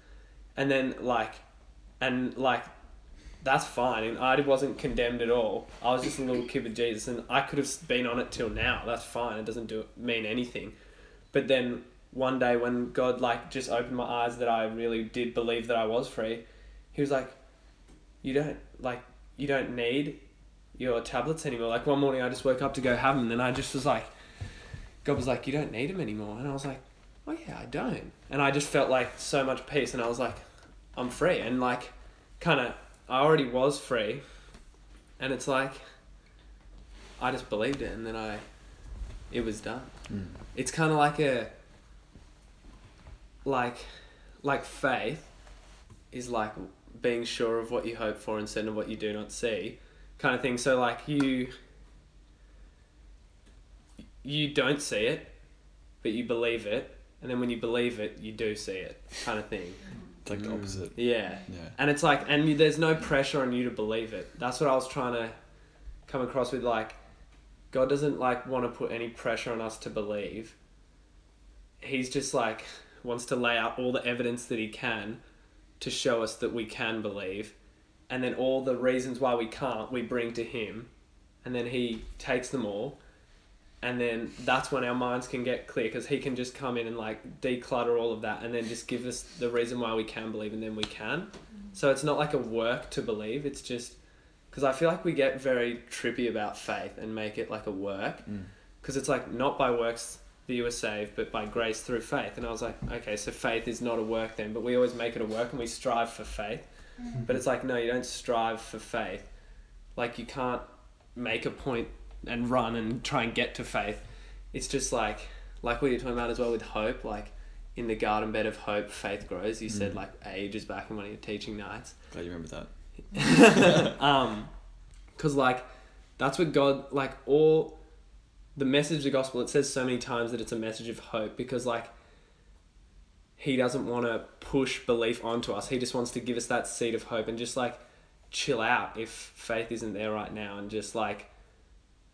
Speaker 3: And then like and like that's fine, and I wasn't condemned at all. I was just a little kid with Jesus, and I could have been on it till now. That's fine. It doesn't do mean anything. But then one day when God like just opened my eyes that I really did believe that I was free, He was like, "You don't like you don't need your tablets anymore." Like one morning I just woke up to go have them, and I just was like, God was like, "You don't need them anymore," and I was like, "Oh yeah, I don't," and I just felt like so much peace, and I was like, "I'm free," and like, kind of, I already was free, and it's like, I just believed it, and then I, it was done.
Speaker 1: Mm.
Speaker 3: It's kind of like a, like, like faith, is like being sure of what you hope for instead of what you do not see, kind of thing. So like you you don't see it, but you believe it, and then when you believe it, you do see it, kind of thing.
Speaker 1: It's like the
Speaker 7: Mm.
Speaker 1: opposite.
Speaker 3: Yeah,
Speaker 1: Yeah.
Speaker 3: and it's like, and you, there's no pressure on you to believe it. That's what I was trying to come across with. Like, God doesn't like want to put any pressure on us to believe. He's just like wants to lay out all the evidence that he can to show us that we can believe, and then all the reasons why we can't, we bring to him, and then he takes them all. And then that's when our minds can get clear because he can just come in and like declutter all of that and then just give us the reason why we can believe and then we can. So it's not like a work to believe, it's just because I feel like we get very trippy about faith and make it like a work
Speaker 1: Mm.
Speaker 3: because it's like not by works that you were saved, but by grace through faith. And I was like, okay, so faith is not a work then, but we always make it a work and we strive for faith. But it's like, no, you don't strive for faith. Like, you can't make a point and run and try and get to faith. It's just like, like what you're talking about as well with hope, like in the garden bed of hope, faith grows. You said
Speaker 1: Mm.
Speaker 3: like ages back in one of your teaching nights.
Speaker 1: Glad you remember that.
Speaker 3: um, because like that's what God like all the message of the gospel. It says so many times that it's a message of hope because like He doesn't want to push belief onto us. He just wants to give us that seed of hope and just like chill out if faith isn't there right now and just like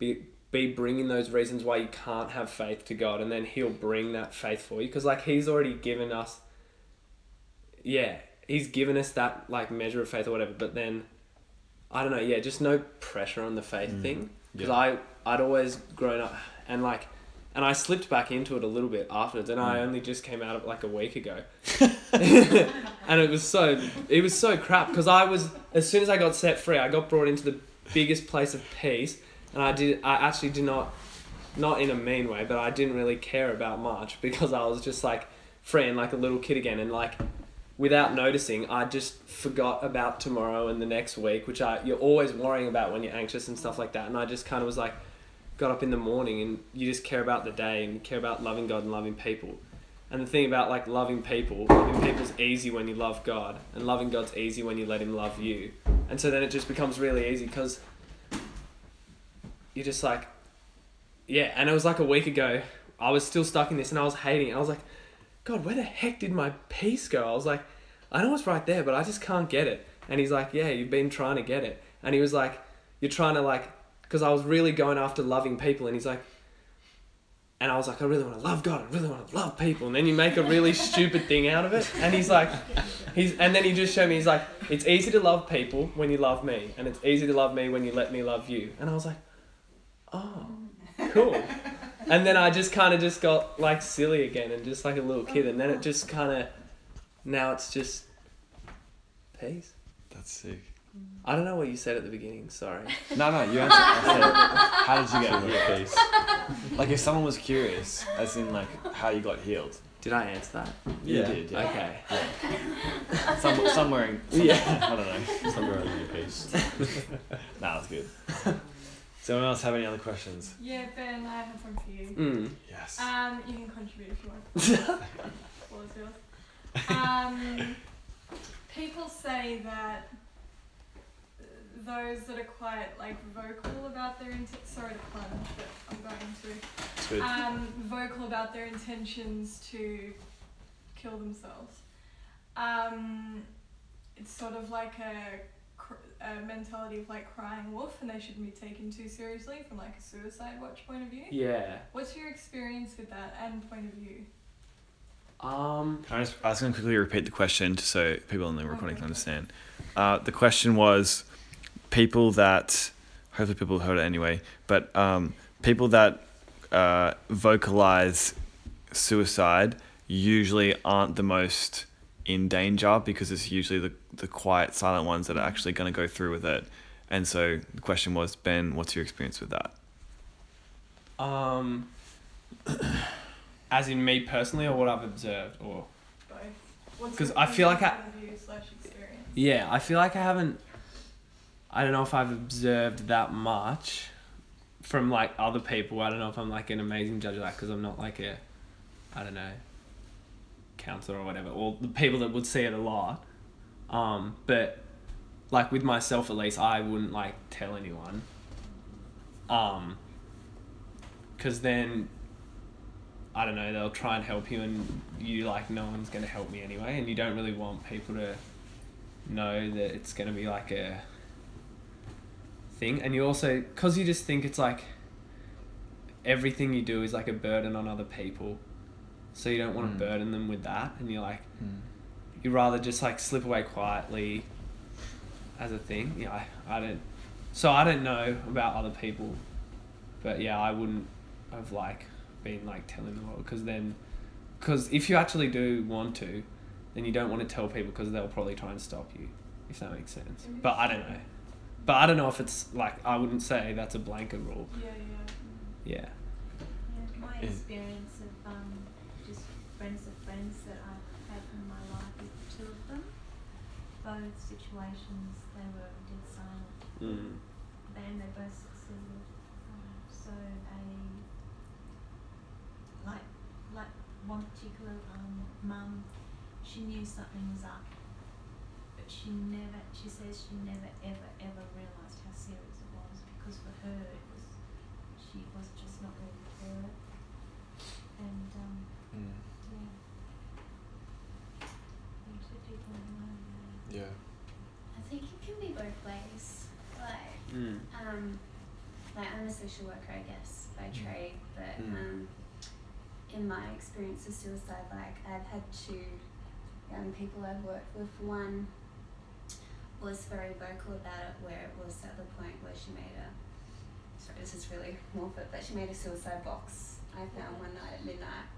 Speaker 3: be be bringing those reasons why you can't have faith to God and then he'll bring that faith for you because like he's already given us yeah he's given us that like measure of faith or whatever but then I don't know yeah just no pressure on the faith
Speaker 1: Mm.
Speaker 3: thing because
Speaker 1: Yeah.
Speaker 3: I I'd always grown up and like and I slipped back into it a little bit afterwards and I
Speaker 1: Mm.
Speaker 3: only just came out of it like a week ago and it was so it was so crap because I was as soon as I got set free I got brought into the biggest place of peace and I did I actually did not not in a mean way but I didn't really care about much because I was just like free and like a little kid again. And like without noticing I just forgot about tomorrow and the next week which I you're always worrying about when you're anxious and stuff like that. And I just kind of was like got up in the morning and you just care about the day and you care about loving God and loving people. And the thing about like loving people, loving people's easy when you love God, and loving God's easy when you let Him love you. And so then it just becomes really easy because you're just like, yeah. And it was like a week ago, I was still stuck in this, and I was hating it. I was like, God, where the heck did my peace go? I was like, I know it's right there, but I just can't get it. And He's like, Yeah, you've been trying to get it. And He was like, You're trying to like, because I was really going after loving people, and He's like. And I was like, I really want to love God. I really want to love people. And then you make a really stupid thing out of it. And he's like, he's, and then he just showed me, he's like, it's easy to love people when you love me, and it's easy to love me when you let me love you. And I was like, oh, cool. And then I just kind of just got like silly again, and just like a little kid. And then it just kind of, now it's just peace.
Speaker 1: That's sick.
Speaker 3: I don't know what you said at the beginning. Sorry.
Speaker 1: No, no, you answered. I said, how did you get healed?
Speaker 7: Peace.
Speaker 1: Like, if someone was curious, as in like how you got healed.
Speaker 3: Did I answer that?
Speaker 1: You
Speaker 7: Yeah.
Speaker 1: did, yeah.
Speaker 3: Okay.
Speaker 1: Some, somewhere in.
Speaker 3: Yeah.
Speaker 1: I don't know.
Speaker 7: Somewhere around your peace.
Speaker 1: Nah, that's good. Does anyone else have any other questions?
Speaker 6: Yeah, Ben, I have one for you.
Speaker 3: Mm.
Speaker 1: Yes.
Speaker 6: Um, you can contribute if you want. Floor is yours. Um, people say that those that are quite like vocal about their int- sorry to plunge, but I'm going to um, vocal about their intentions to kill themselves. Um, it's sort of like a, cr- a mentality of like crying wolf, and they shouldn't be taken too seriously from like a suicide watch point of view.
Speaker 3: Yeah.
Speaker 6: What's your experience with that and point of view?
Speaker 3: Um,
Speaker 1: Can I just, I was going to quickly repeat the question just so people in the recording can understand. Uh, the question was people that, hopefully people heard it anyway, but um, people that uh, vocalize suicide usually aren't the most in danger because it's usually the, the quiet, silent ones that are actually going to go through with it. And so the question was, Ben, what's your experience with that?
Speaker 3: um, as in me personally, or what I've observed, or
Speaker 6: Both. What's
Speaker 3: 'Cause I feel like I-
Speaker 6: point of view slash experience?
Speaker 3: yeah, I feel like I haven't. I don't know if I've observed that much from like other people. I don't know if I'm like an amazing judge of that because I'm not like a, I don't know, counselor or whatever, or the people that would see it a lot. Um, but like with myself at least, I wouldn't like tell anyone. Um, because then I don't know, they'll try and help you, and you like no one's gonna help me anyway, and you don't really want people to know that it's gonna be like a thing, and you also because you just think it's like everything you do is like a burden on other people, so you don't want to
Speaker 1: Mm.
Speaker 3: burden them with that, and you're like you'd rather just like slip away quietly as a thing. Yeah, I, I don't. So I don't know about other people, but yeah, I wouldn't have like been like telling the world because then, because if you actually do want to, then you don't want to tell people because they'll probably try and stop you, if that makes sense. But I don't know. But I don't know if it's like I wouldn't say that's a blanket rule.
Speaker 6: Yeah, yeah.
Speaker 3: Yeah.
Speaker 2: Yeah, my experience Both situations, they were dead silent.
Speaker 3: Mm.
Speaker 2: Then they both succeeded. Um, so they, like, like one particular um, mum, she knew something was up, but she never. She says she never, ever, ever realised how serious it was because for her it was, she was just not ready for it. And um, yeah, and two people alone.
Speaker 1: Yeah.
Speaker 5: I think it can be both ways. Like,
Speaker 3: Mm.
Speaker 5: um, like I'm a social worker, I guess, by
Speaker 1: Mm.
Speaker 5: trade, but
Speaker 1: Mm.
Speaker 5: um, in my experience of suicide, like I've had two young people I've worked with. One was very vocal about it, where it was at the point where she made a sorry, this is really morbid, but she made a suicide box. I found one night at midnight,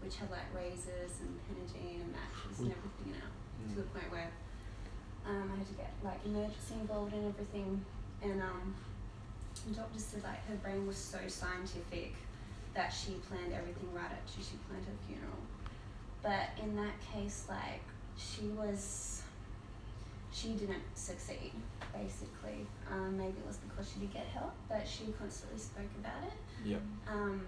Speaker 5: which had like razors and Panadeine and matches and everything in it, to the point where um, I had to get like emergency involved and everything, and um, the doctor said like her brain was so scientific that she planned everything right up to she planned her funeral. But in that case, like she was, she didn't succeed. Basically, um, maybe it was because she did get help, but she constantly spoke about it.
Speaker 1: Yep.
Speaker 5: Um,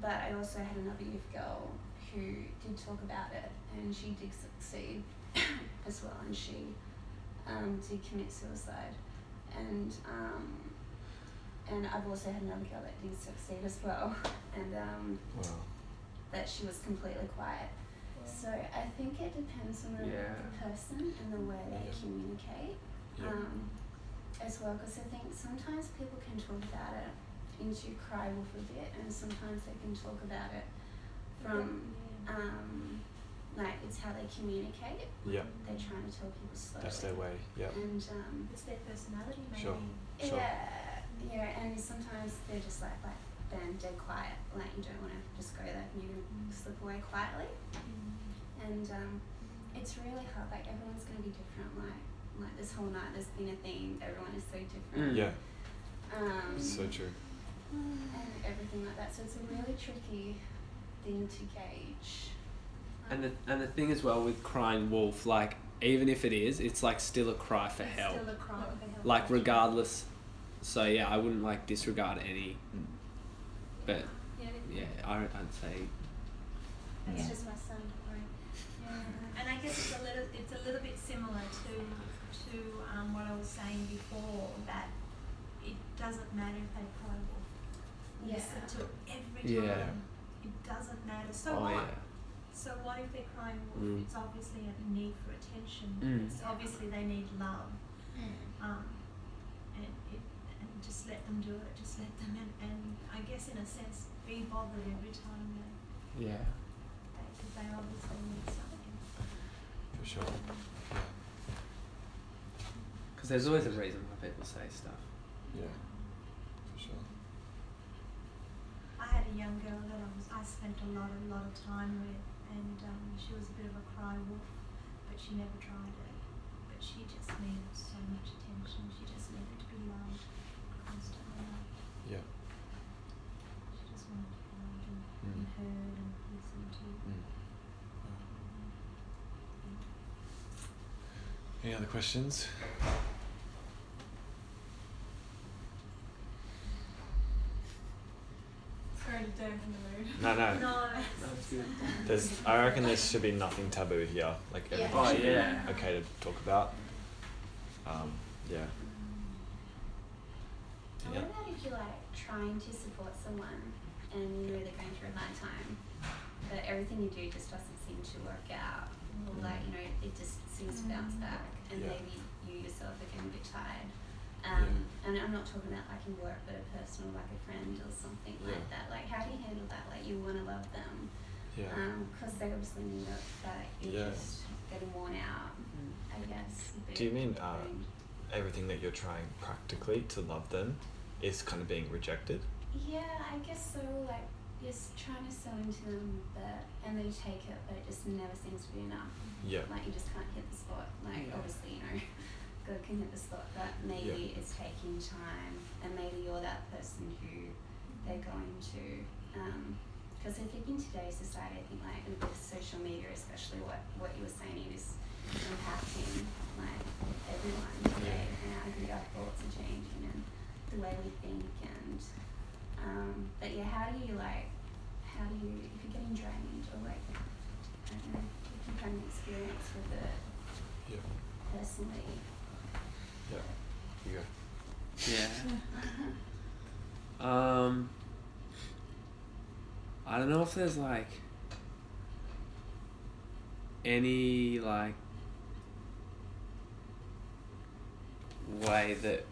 Speaker 5: but I also had another youth girl who did talk about it, and she did succeed as well, and she um, did commit suicide, and um, and I've also had another girl that did succeed as well, and um,
Speaker 1: Wow.
Speaker 5: that she was completely quiet. So I think it depends on the,
Speaker 3: Yeah.
Speaker 5: the person and the way they
Speaker 1: Yeah.
Speaker 5: communicate
Speaker 1: Yeah.
Speaker 5: um, as well because I think sometimes people can talk about it into cry wolf a bit and sometimes they can talk about it from um, like it's how they communicate
Speaker 1: Yeah.
Speaker 5: they're trying to tell people slowly
Speaker 1: That's their way. Yeah.
Speaker 5: and um,
Speaker 2: It's their personality, maybe.
Speaker 1: Sure. Sure.
Speaker 5: yeah yeah and sometimes they're just like like then dead quiet like you don't want to just go there and you slip away quietly and um, it's really hard like everyone's going to be different like like this whole night there's been a theme everyone is so different
Speaker 3: Mm.
Speaker 1: Yeah.
Speaker 5: um,
Speaker 1: So true.
Speaker 5: and everything like that. So it's a really tricky thing to gauge.
Speaker 3: And the and the thing as well with crying wolf, like even if it is, it's like still a cry for
Speaker 2: It's
Speaker 3: help.
Speaker 2: Still a cry for help.
Speaker 3: Like regardless. So yeah, I wouldn't like disregard any.
Speaker 1: Mm.
Speaker 3: But
Speaker 2: Yeah,
Speaker 3: yeah, I I'd say
Speaker 2: that's
Speaker 5: Yeah.
Speaker 2: just my son. Right. Yeah. And I guess it's a little, it's a little bit similar to, to um, what I was saying before that it doesn't matter if they cry wolf.
Speaker 5: Yeah.
Speaker 2: Listen to it every
Speaker 3: Yeah.
Speaker 2: time. It doesn't matter. So
Speaker 3: oh
Speaker 2: what?
Speaker 3: yeah.
Speaker 2: So what if they're crying wolf?
Speaker 3: Mm.
Speaker 2: It's obviously a need for attention.
Speaker 3: Mm.
Speaker 2: It's obviously they need love. Um, and it, and just let them do it. Just let them, and, and I guess in a sense, be bothered every time they,
Speaker 3: Yeah.
Speaker 2: because they obviously
Speaker 1: sure.
Speaker 3: Because there's always a reason why people say stuff.
Speaker 1: Yeah. For sure.
Speaker 2: I had a young girl that I was I spent a lot a lot of time with, and um, she was a bit of a cry wolf, but she never tried it. But she just needed so much attention. She just needed to be. Loved.
Speaker 1: Yeah.
Speaker 2: She just wanted to be and,
Speaker 1: Mm.
Speaker 2: and heard and listened to.
Speaker 1: Mm. Any other questions?
Speaker 6: Sorry to dampen the mood.
Speaker 1: No, no.
Speaker 2: No.
Speaker 1: There's, I reckon there should be nothing taboo here. Like
Speaker 5: Yeah.
Speaker 1: everything
Speaker 3: Oh,
Speaker 1: should
Speaker 3: yeah.
Speaker 1: be okay to talk about. Um, yeah.
Speaker 5: And
Speaker 1: Yeah.
Speaker 5: What about if you're like trying to support someone and you know they're really going through a hard time, but everything you do just doesn't seem to work out, or like you know it just seems to bounce back, and
Speaker 1: Yeah.
Speaker 5: maybe you yourself are getting a bit tired. Um, And I'm not talking about like in work, but a personal, like a friend or something like that. Like, how do you handle that? Like, you want to love them,
Speaker 1: Yeah.
Speaker 5: because they obviously know that you're
Speaker 1: Yeah.
Speaker 5: just getting worn out. I guess.
Speaker 1: Do you mean, uh. Everything that you're trying practically to love them is kind of being rejected.
Speaker 5: Yeah, I guess so. Like you're trying to sell into them, but and they take it, but it just never seems to be enough.
Speaker 1: Yeah.
Speaker 5: Like you just can't hit the spot. Like
Speaker 3: Yeah.
Speaker 5: obviously, you know, God can hit the spot, but maybe it's taking time, and maybe you're that person who they're going to. Um, because I think in today's society, I think like with social media, especially what what you were saying is impacting like everyone today, and I think our thoughts are changing and the way we think and um, but yeah, how do you like how do you if you're getting drained or like I don't know if you've had an experience with it
Speaker 1: Yeah.
Speaker 5: personally.
Speaker 1: Yeah. You go.
Speaker 3: Yeah. Um. I don't know if there's like any like way that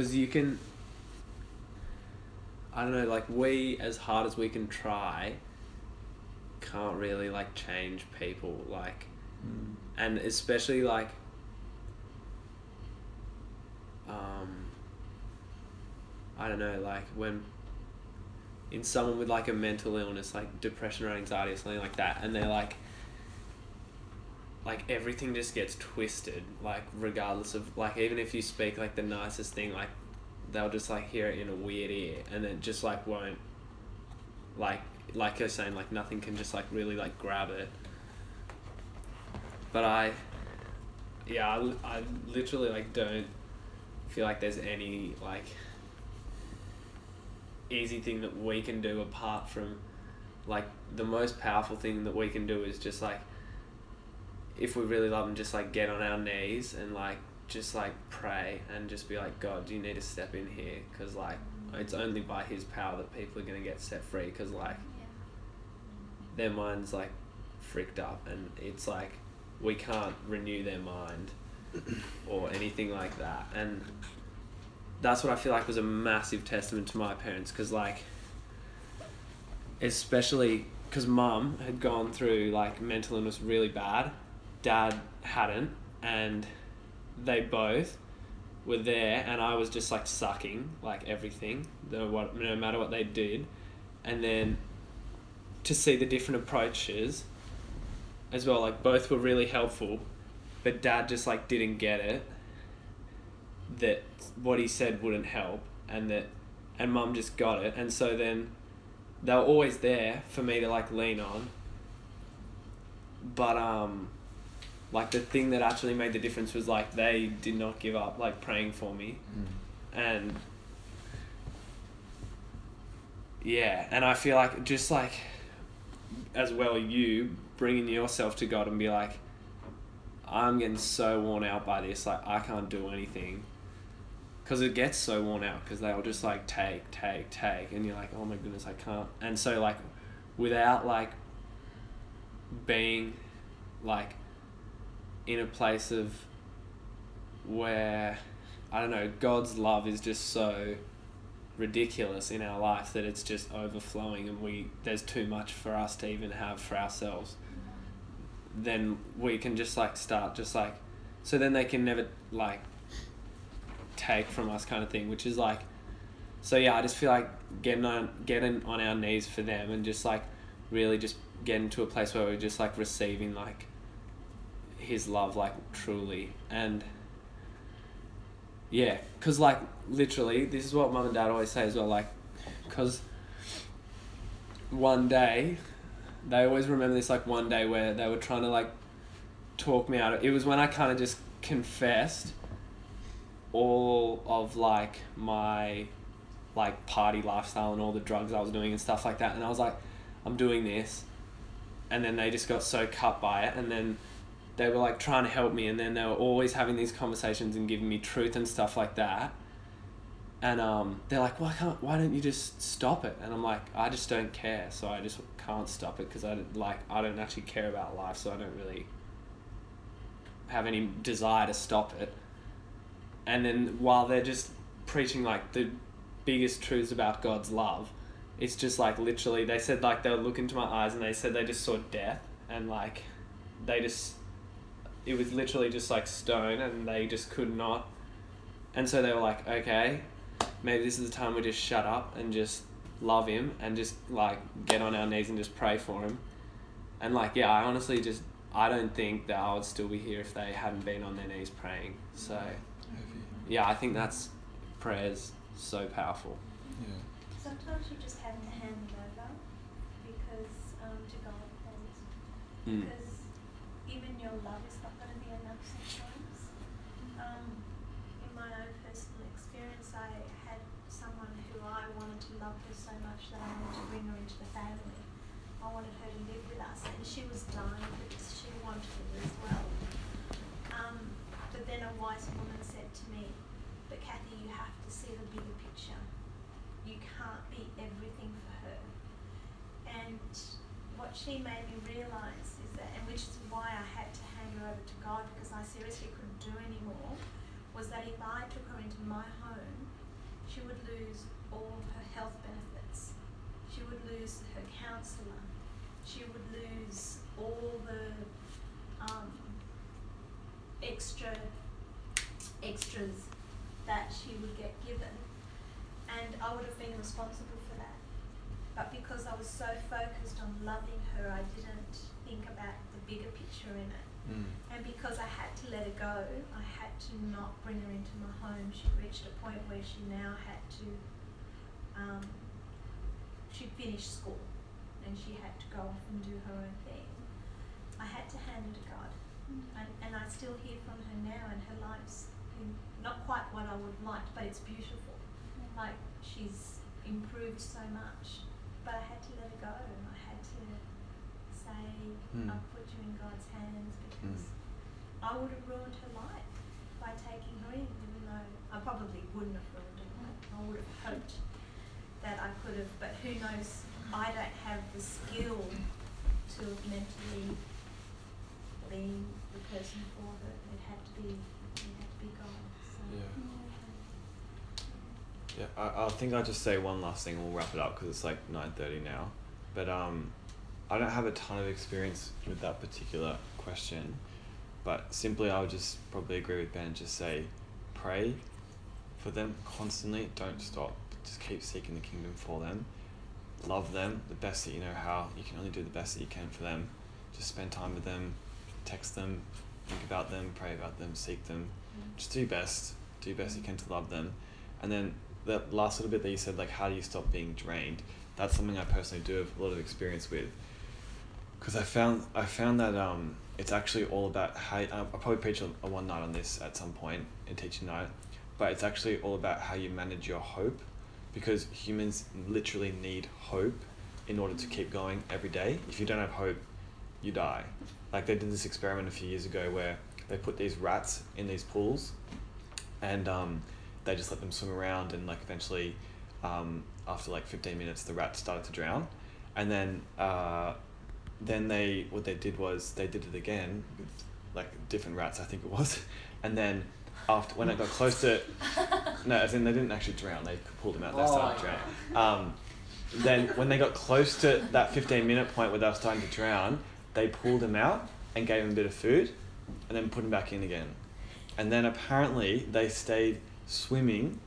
Speaker 3: because you can I don't know like we as hard as we can try can't really like change people like and especially like um I don't know like when in someone with like a mental illness like depression or anxiety or something like that and they're like like everything just gets twisted like regardless of like even if you speak like the nicest thing like they'll just like hear it in a weird ear and then just like won't like like you're saying like nothing can just like really like grab it. But I yeah I, I literally like don't feel like there's any like easy thing that we can do apart from like the most powerful thing that we can do is just like if we really love them just like get on our knees and like just like pray and just be like god do you need to step in here because like it's only by his power that people are going to get set free because like their mind's like fricked up and it's like we can't renew their mind or anything like that. And that's what I feel like was a massive testament to my parents because like especially because mum had gone through like mental illness really bad dad hadn't and they both were there and I was just like sucking like everything no, what, no matter what they did. And then to see the different approaches as well like both were really helpful but dad just like didn't get it that what he said wouldn't help and that and mum just got it. And so then they were always there for me to like lean on. But um like the thing that actually made the difference was like they did not give up like praying for me. Hmm. And yeah and i feel like just like as well you bringing yourself to god and be like i'm getting so worn out by this like i can't do anything. Because it gets so worn out because they'll just like take take take and you're like oh my goodness i can't. And so like without like being like in a place of where i don't know god's love is just so ridiculous in our life that it's just overflowing and we there's too much for us to even have for ourselves. Then we can just like start just like so then they can never like take from us kind of thing which is like so yeah i just feel like getting on getting on our knees for them and just like really just getting to a place where we're just like receiving like his love like truly. And yeah because like literally this is what mum and dad always say as well like because one day they always remember this like one day where they were trying to like talk me out of it was when i kind of just confessed all of like my like party lifestyle and all the drugs i was doing and stuff like that and i was like i'm doing this. And then they just got so cut by it and then they were like trying to help me and then they were always having these conversations and giving me truth and stuff like that. And um, they're like why can't why don't you just stop it? And i'm like i just don't care so i just can't stop it because i like i don't actually care about life so i don't really have any desire to stop it. And then while they're just preaching like the biggest truths about god's love it's just like literally they said like they'll look into my eyes and they said they just saw death and like they just it was literally just like stone and they just could not. And so they were like okay maybe this is the time we just shut up and just love him and just like get on our knees and just pray for him. And like yeah i honestly just i don't think that i would still be here if they hadn't been on their knees praying. So yeah i think that's prayers so powerful.
Speaker 1: Yeah.
Speaker 2: Sometimes you just have to hand it over because um, to God and
Speaker 3: mm.
Speaker 2: because even your love is not going to be enough sometimes. Um, in my own personal experience, I had someone who I wanted to love her so much that I wanted to bring her into the family. I wanted her to live with us, and she was dying because she wanted it as well. Um, but then a wise woman said to me, "But Kathy, you have to see the bigger picture. You can't be everything for her." And what she made me realise is that, and which is why I had to hand her over to God because I seriously couldn't do anymore, was that if I took her into my home, she would lose all of her health benefits. She would lose her counsellor. She would lose all the um, extra extras that she would get given, and I would have been responsible for that. But because I was so focused on loving her, I didn't think about the bigger picture in it.
Speaker 1: Mm.
Speaker 2: And because I had to let her go, I had to not bring her into my home. She reached a point where she now had to, um, she finished school and she had to go off and do her own thing. I had to hand her to God. And, and I still hear from her now, and her life's not quite what I would have liked, but it's beautiful. Like, she's improved so much. But I had to let her go, and I had to say,
Speaker 1: Mm.
Speaker 2: I'll put you in God's hands because I would have ruined her life by taking her in, even though I probably wouldn't have ruined her life. I would have hoped that I could have, but who knows? I don't have the skill to have mentally been the person for her. It had to be, it had to be God. So.
Speaker 1: Yeah. Yeah, I, I think I'll just say one last thing and we'll wrap it up because it's like 9.30 now. But um, I don't have a ton of experience with that particular question. But simply, I would just probably agree with Ben and just say pray for them constantly. Don't stop. Just keep seeking the kingdom for them. Love them the best that you know how. You can only do the best that you can for them. Just spend time with them, text them, think about them, pray about them, seek them. Just do your best. Do your best you can to love them. And then that last little bit that you said, like, how do you stop being drained? That's something I personally do have a lot of experience with. Because I found I found that um, it's actually all about how I'll probably preach a, a one night on this at some point in teaching night, but it's actually all about how you manage your hope, because humans literally need hope in order to keep going every day. If you don't have hope, you die. Like they did this experiment a few years ago where they put these rats in these pools, and um, they just let them swim around, and like eventually, um, after like fifteen minutes, the rats started to drown, and then uh, then they what they did was they did it again with like different rats, I think it was, and then after when it got close to no, as in they didn't actually drown, they pulled them out, they started drowning. Um, then when they got close to that 15 minute point where they were starting to drown, they pulled them out and gave them a bit of food and then put them back in again. And then apparently they stayed swimming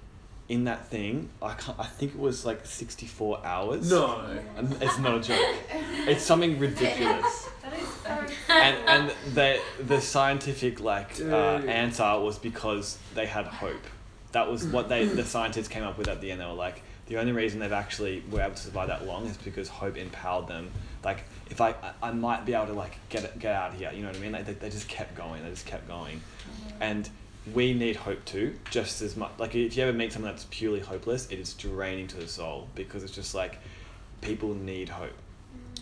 Speaker 1: in that thing. I can't, I think it was like 64 hours.
Speaker 3: No.
Speaker 1: And It's not a joke. It's something ridiculous.
Speaker 6: That is fake.
Speaker 1: And and the the scientific like uh,
Speaker 3: Dude.
Speaker 1: answer was because they had hope. That was what they the scientists came up with at the end. They were like, the only reason they've actually were able to survive that long is because hope empowered them. Like if I I, I might be able to like get it, get out of here. You know what I mean? Like they, they just kept going. They just kept going. And we need hope too, just as much. Like if you ever meet someone that's purely hopeless, it is draining to the soul because it's just like people need hope,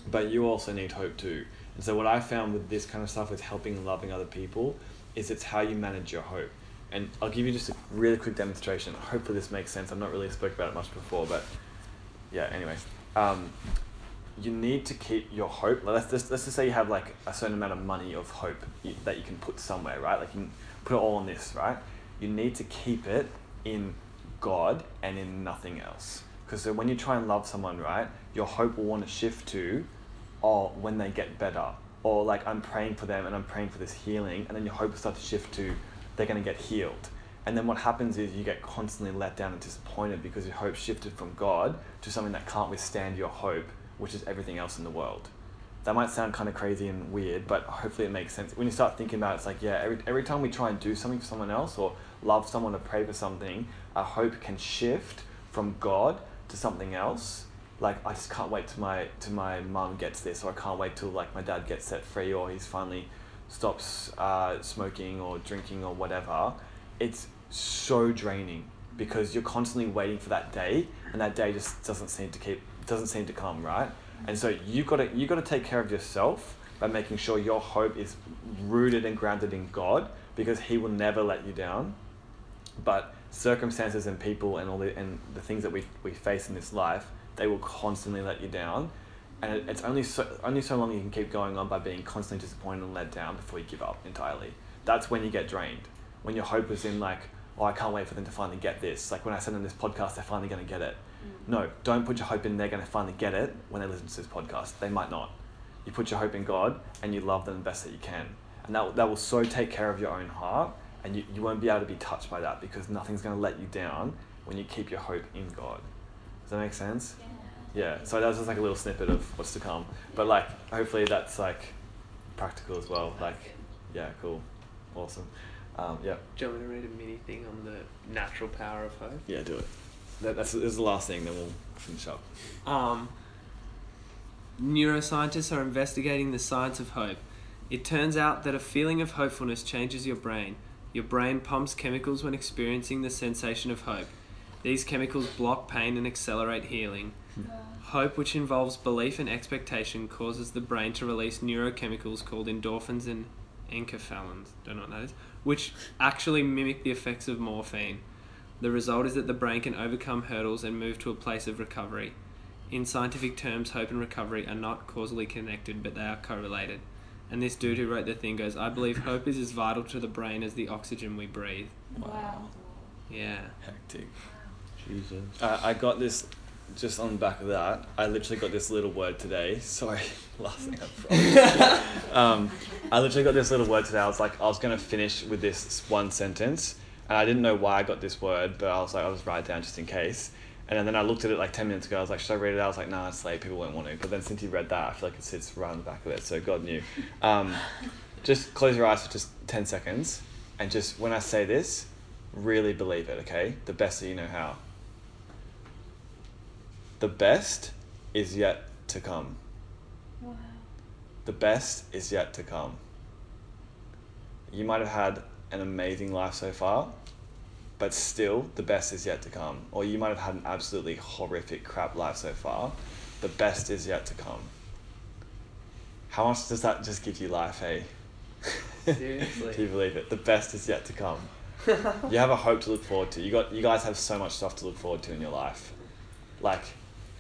Speaker 1: but you also need hope too. And so what I found with this kind of stuff with helping and loving other people is it's how you manage your hope. And I'll give you just a really quick demonstration. Hopefully this makes sense. I've not really spoke about it much before, but yeah. Anyway, um, you need to keep your hope. Let's just, let's just say you have like a certain amount of money of hope you, that you can put somewhere, right? Like you put it all on this, right? You need to keep it in God and in nothing else. Because when you try and love someone, right, your hope will want to shift to, oh, when they get better, or like I'm praying for them and I'm praying for this healing, and then your hope will start to shift to, they're going to get healed. And then what happens is you get constantly let down and disappointed because your hope shifted from God to something that can't withstand your hope, which is everything else in the world. That might sound kind of crazy and weird, but hopefully it makes sense. When you start thinking about it, it's like, yeah, every, every time we try and do something for someone else or love someone or pray for something, our hope can shift from God to something else. Like, I just can't wait till my, till my mum gets this, or I can't wait till like my dad gets set free, or he's finally stops uh, smoking or drinking or whatever. It's so draining because you're constantly waiting for that day, and that day just doesn't seem to keep doesn't seem to come, right? And so you got to you got to take care of yourself by making sure your hope is rooted and grounded in God because He will never let you down. But circumstances and people and all the and the things that we we face in this life, they will constantly let you down. And it's only so only so long you can keep going on by being constantly disappointed and let down before you give up entirely. That's when you get drained. When your hope is in like, oh, I can't wait for them to finally get this. Like when I send them this podcast, they're finally going to get it. No, don't put your hope in they're going to finally get it when they listen to this podcast. They might not. You put your hope in God and you love them the best that you can. And that, that will so take care of your own heart and you, you won't be able to be touched by that because nothing's going to let you down when you keep your hope in God. Does that make sense? Yeah. So that was just like a little snippet of what's to come. But like, hopefully that's like practical as well. Like, yeah, cool. Awesome. Um, yeah.
Speaker 3: Do you want me to read a mini thing on the natural power of hope?
Speaker 1: Yeah, do it. That, that's is the last thing, then we'll finish up.
Speaker 3: Um, neuroscientists are investigating the science of hope. It turns out that a feeling of hopefulness changes your brain. Your brain pumps chemicals when experiencing the sensation of hope. These chemicals block pain and accelerate healing. Hope, which involves belief and expectation, causes the brain to release neurochemicals called endorphins and enkephalins, don't know what that is, which actually mimic the effects of morphine. The result is that the brain can overcome hurdles and move to a place of recovery. In scientific terms, hope and recovery are not causally connected, but they are correlated. And this dude who wrote the thing goes, I believe hope is as vital to the brain as the oxygen we breathe.
Speaker 6: Wow.
Speaker 3: Yeah.
Speaker 1: Hectic.
Speaker 9: Jesus.
Speaker 1: Uh, I got this just on the back of that. I literally got this little word today. Sorry, last thing I um, I literally got this little word today. I was like, I was gonna finish with this one sentence, and I didn't know why I got this word, but I was like, I'll just write it down just in case. And then I looked at it like ten minutes ago. I was like, should I read it? I was like, nah, it's late. People won't want to. But then since you read that, I feel like it sits right on the back of it. So God knew. Um, just close your eyes for just ten seconds, and just when I say this, really believe it. Okay, the best that you know how. The best is yet to come.
Speaker 6: Wow.
Speaker 1: The best is yet to come. You might have had an amazing life so far, but still, the best is yet to come. Or you might have had an absolutely horrific crap life so far. The best is yet to come. How much does that just give you life, hey?
Speaker 3: Seriously.
Speaker 1: Do you believe it? The best is yet to come. you have a hope to look forward to. You got you guys have so much stuff to look forward to in your life. Like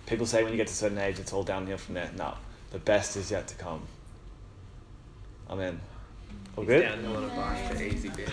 Speaker 1: people say when you get to a certain age it's all downhill from there. No. The best is yet to come. Amen. All
Speaker 3: He's
Speaker 1: good?
Speaker 3: downhill on a bike for easy bit.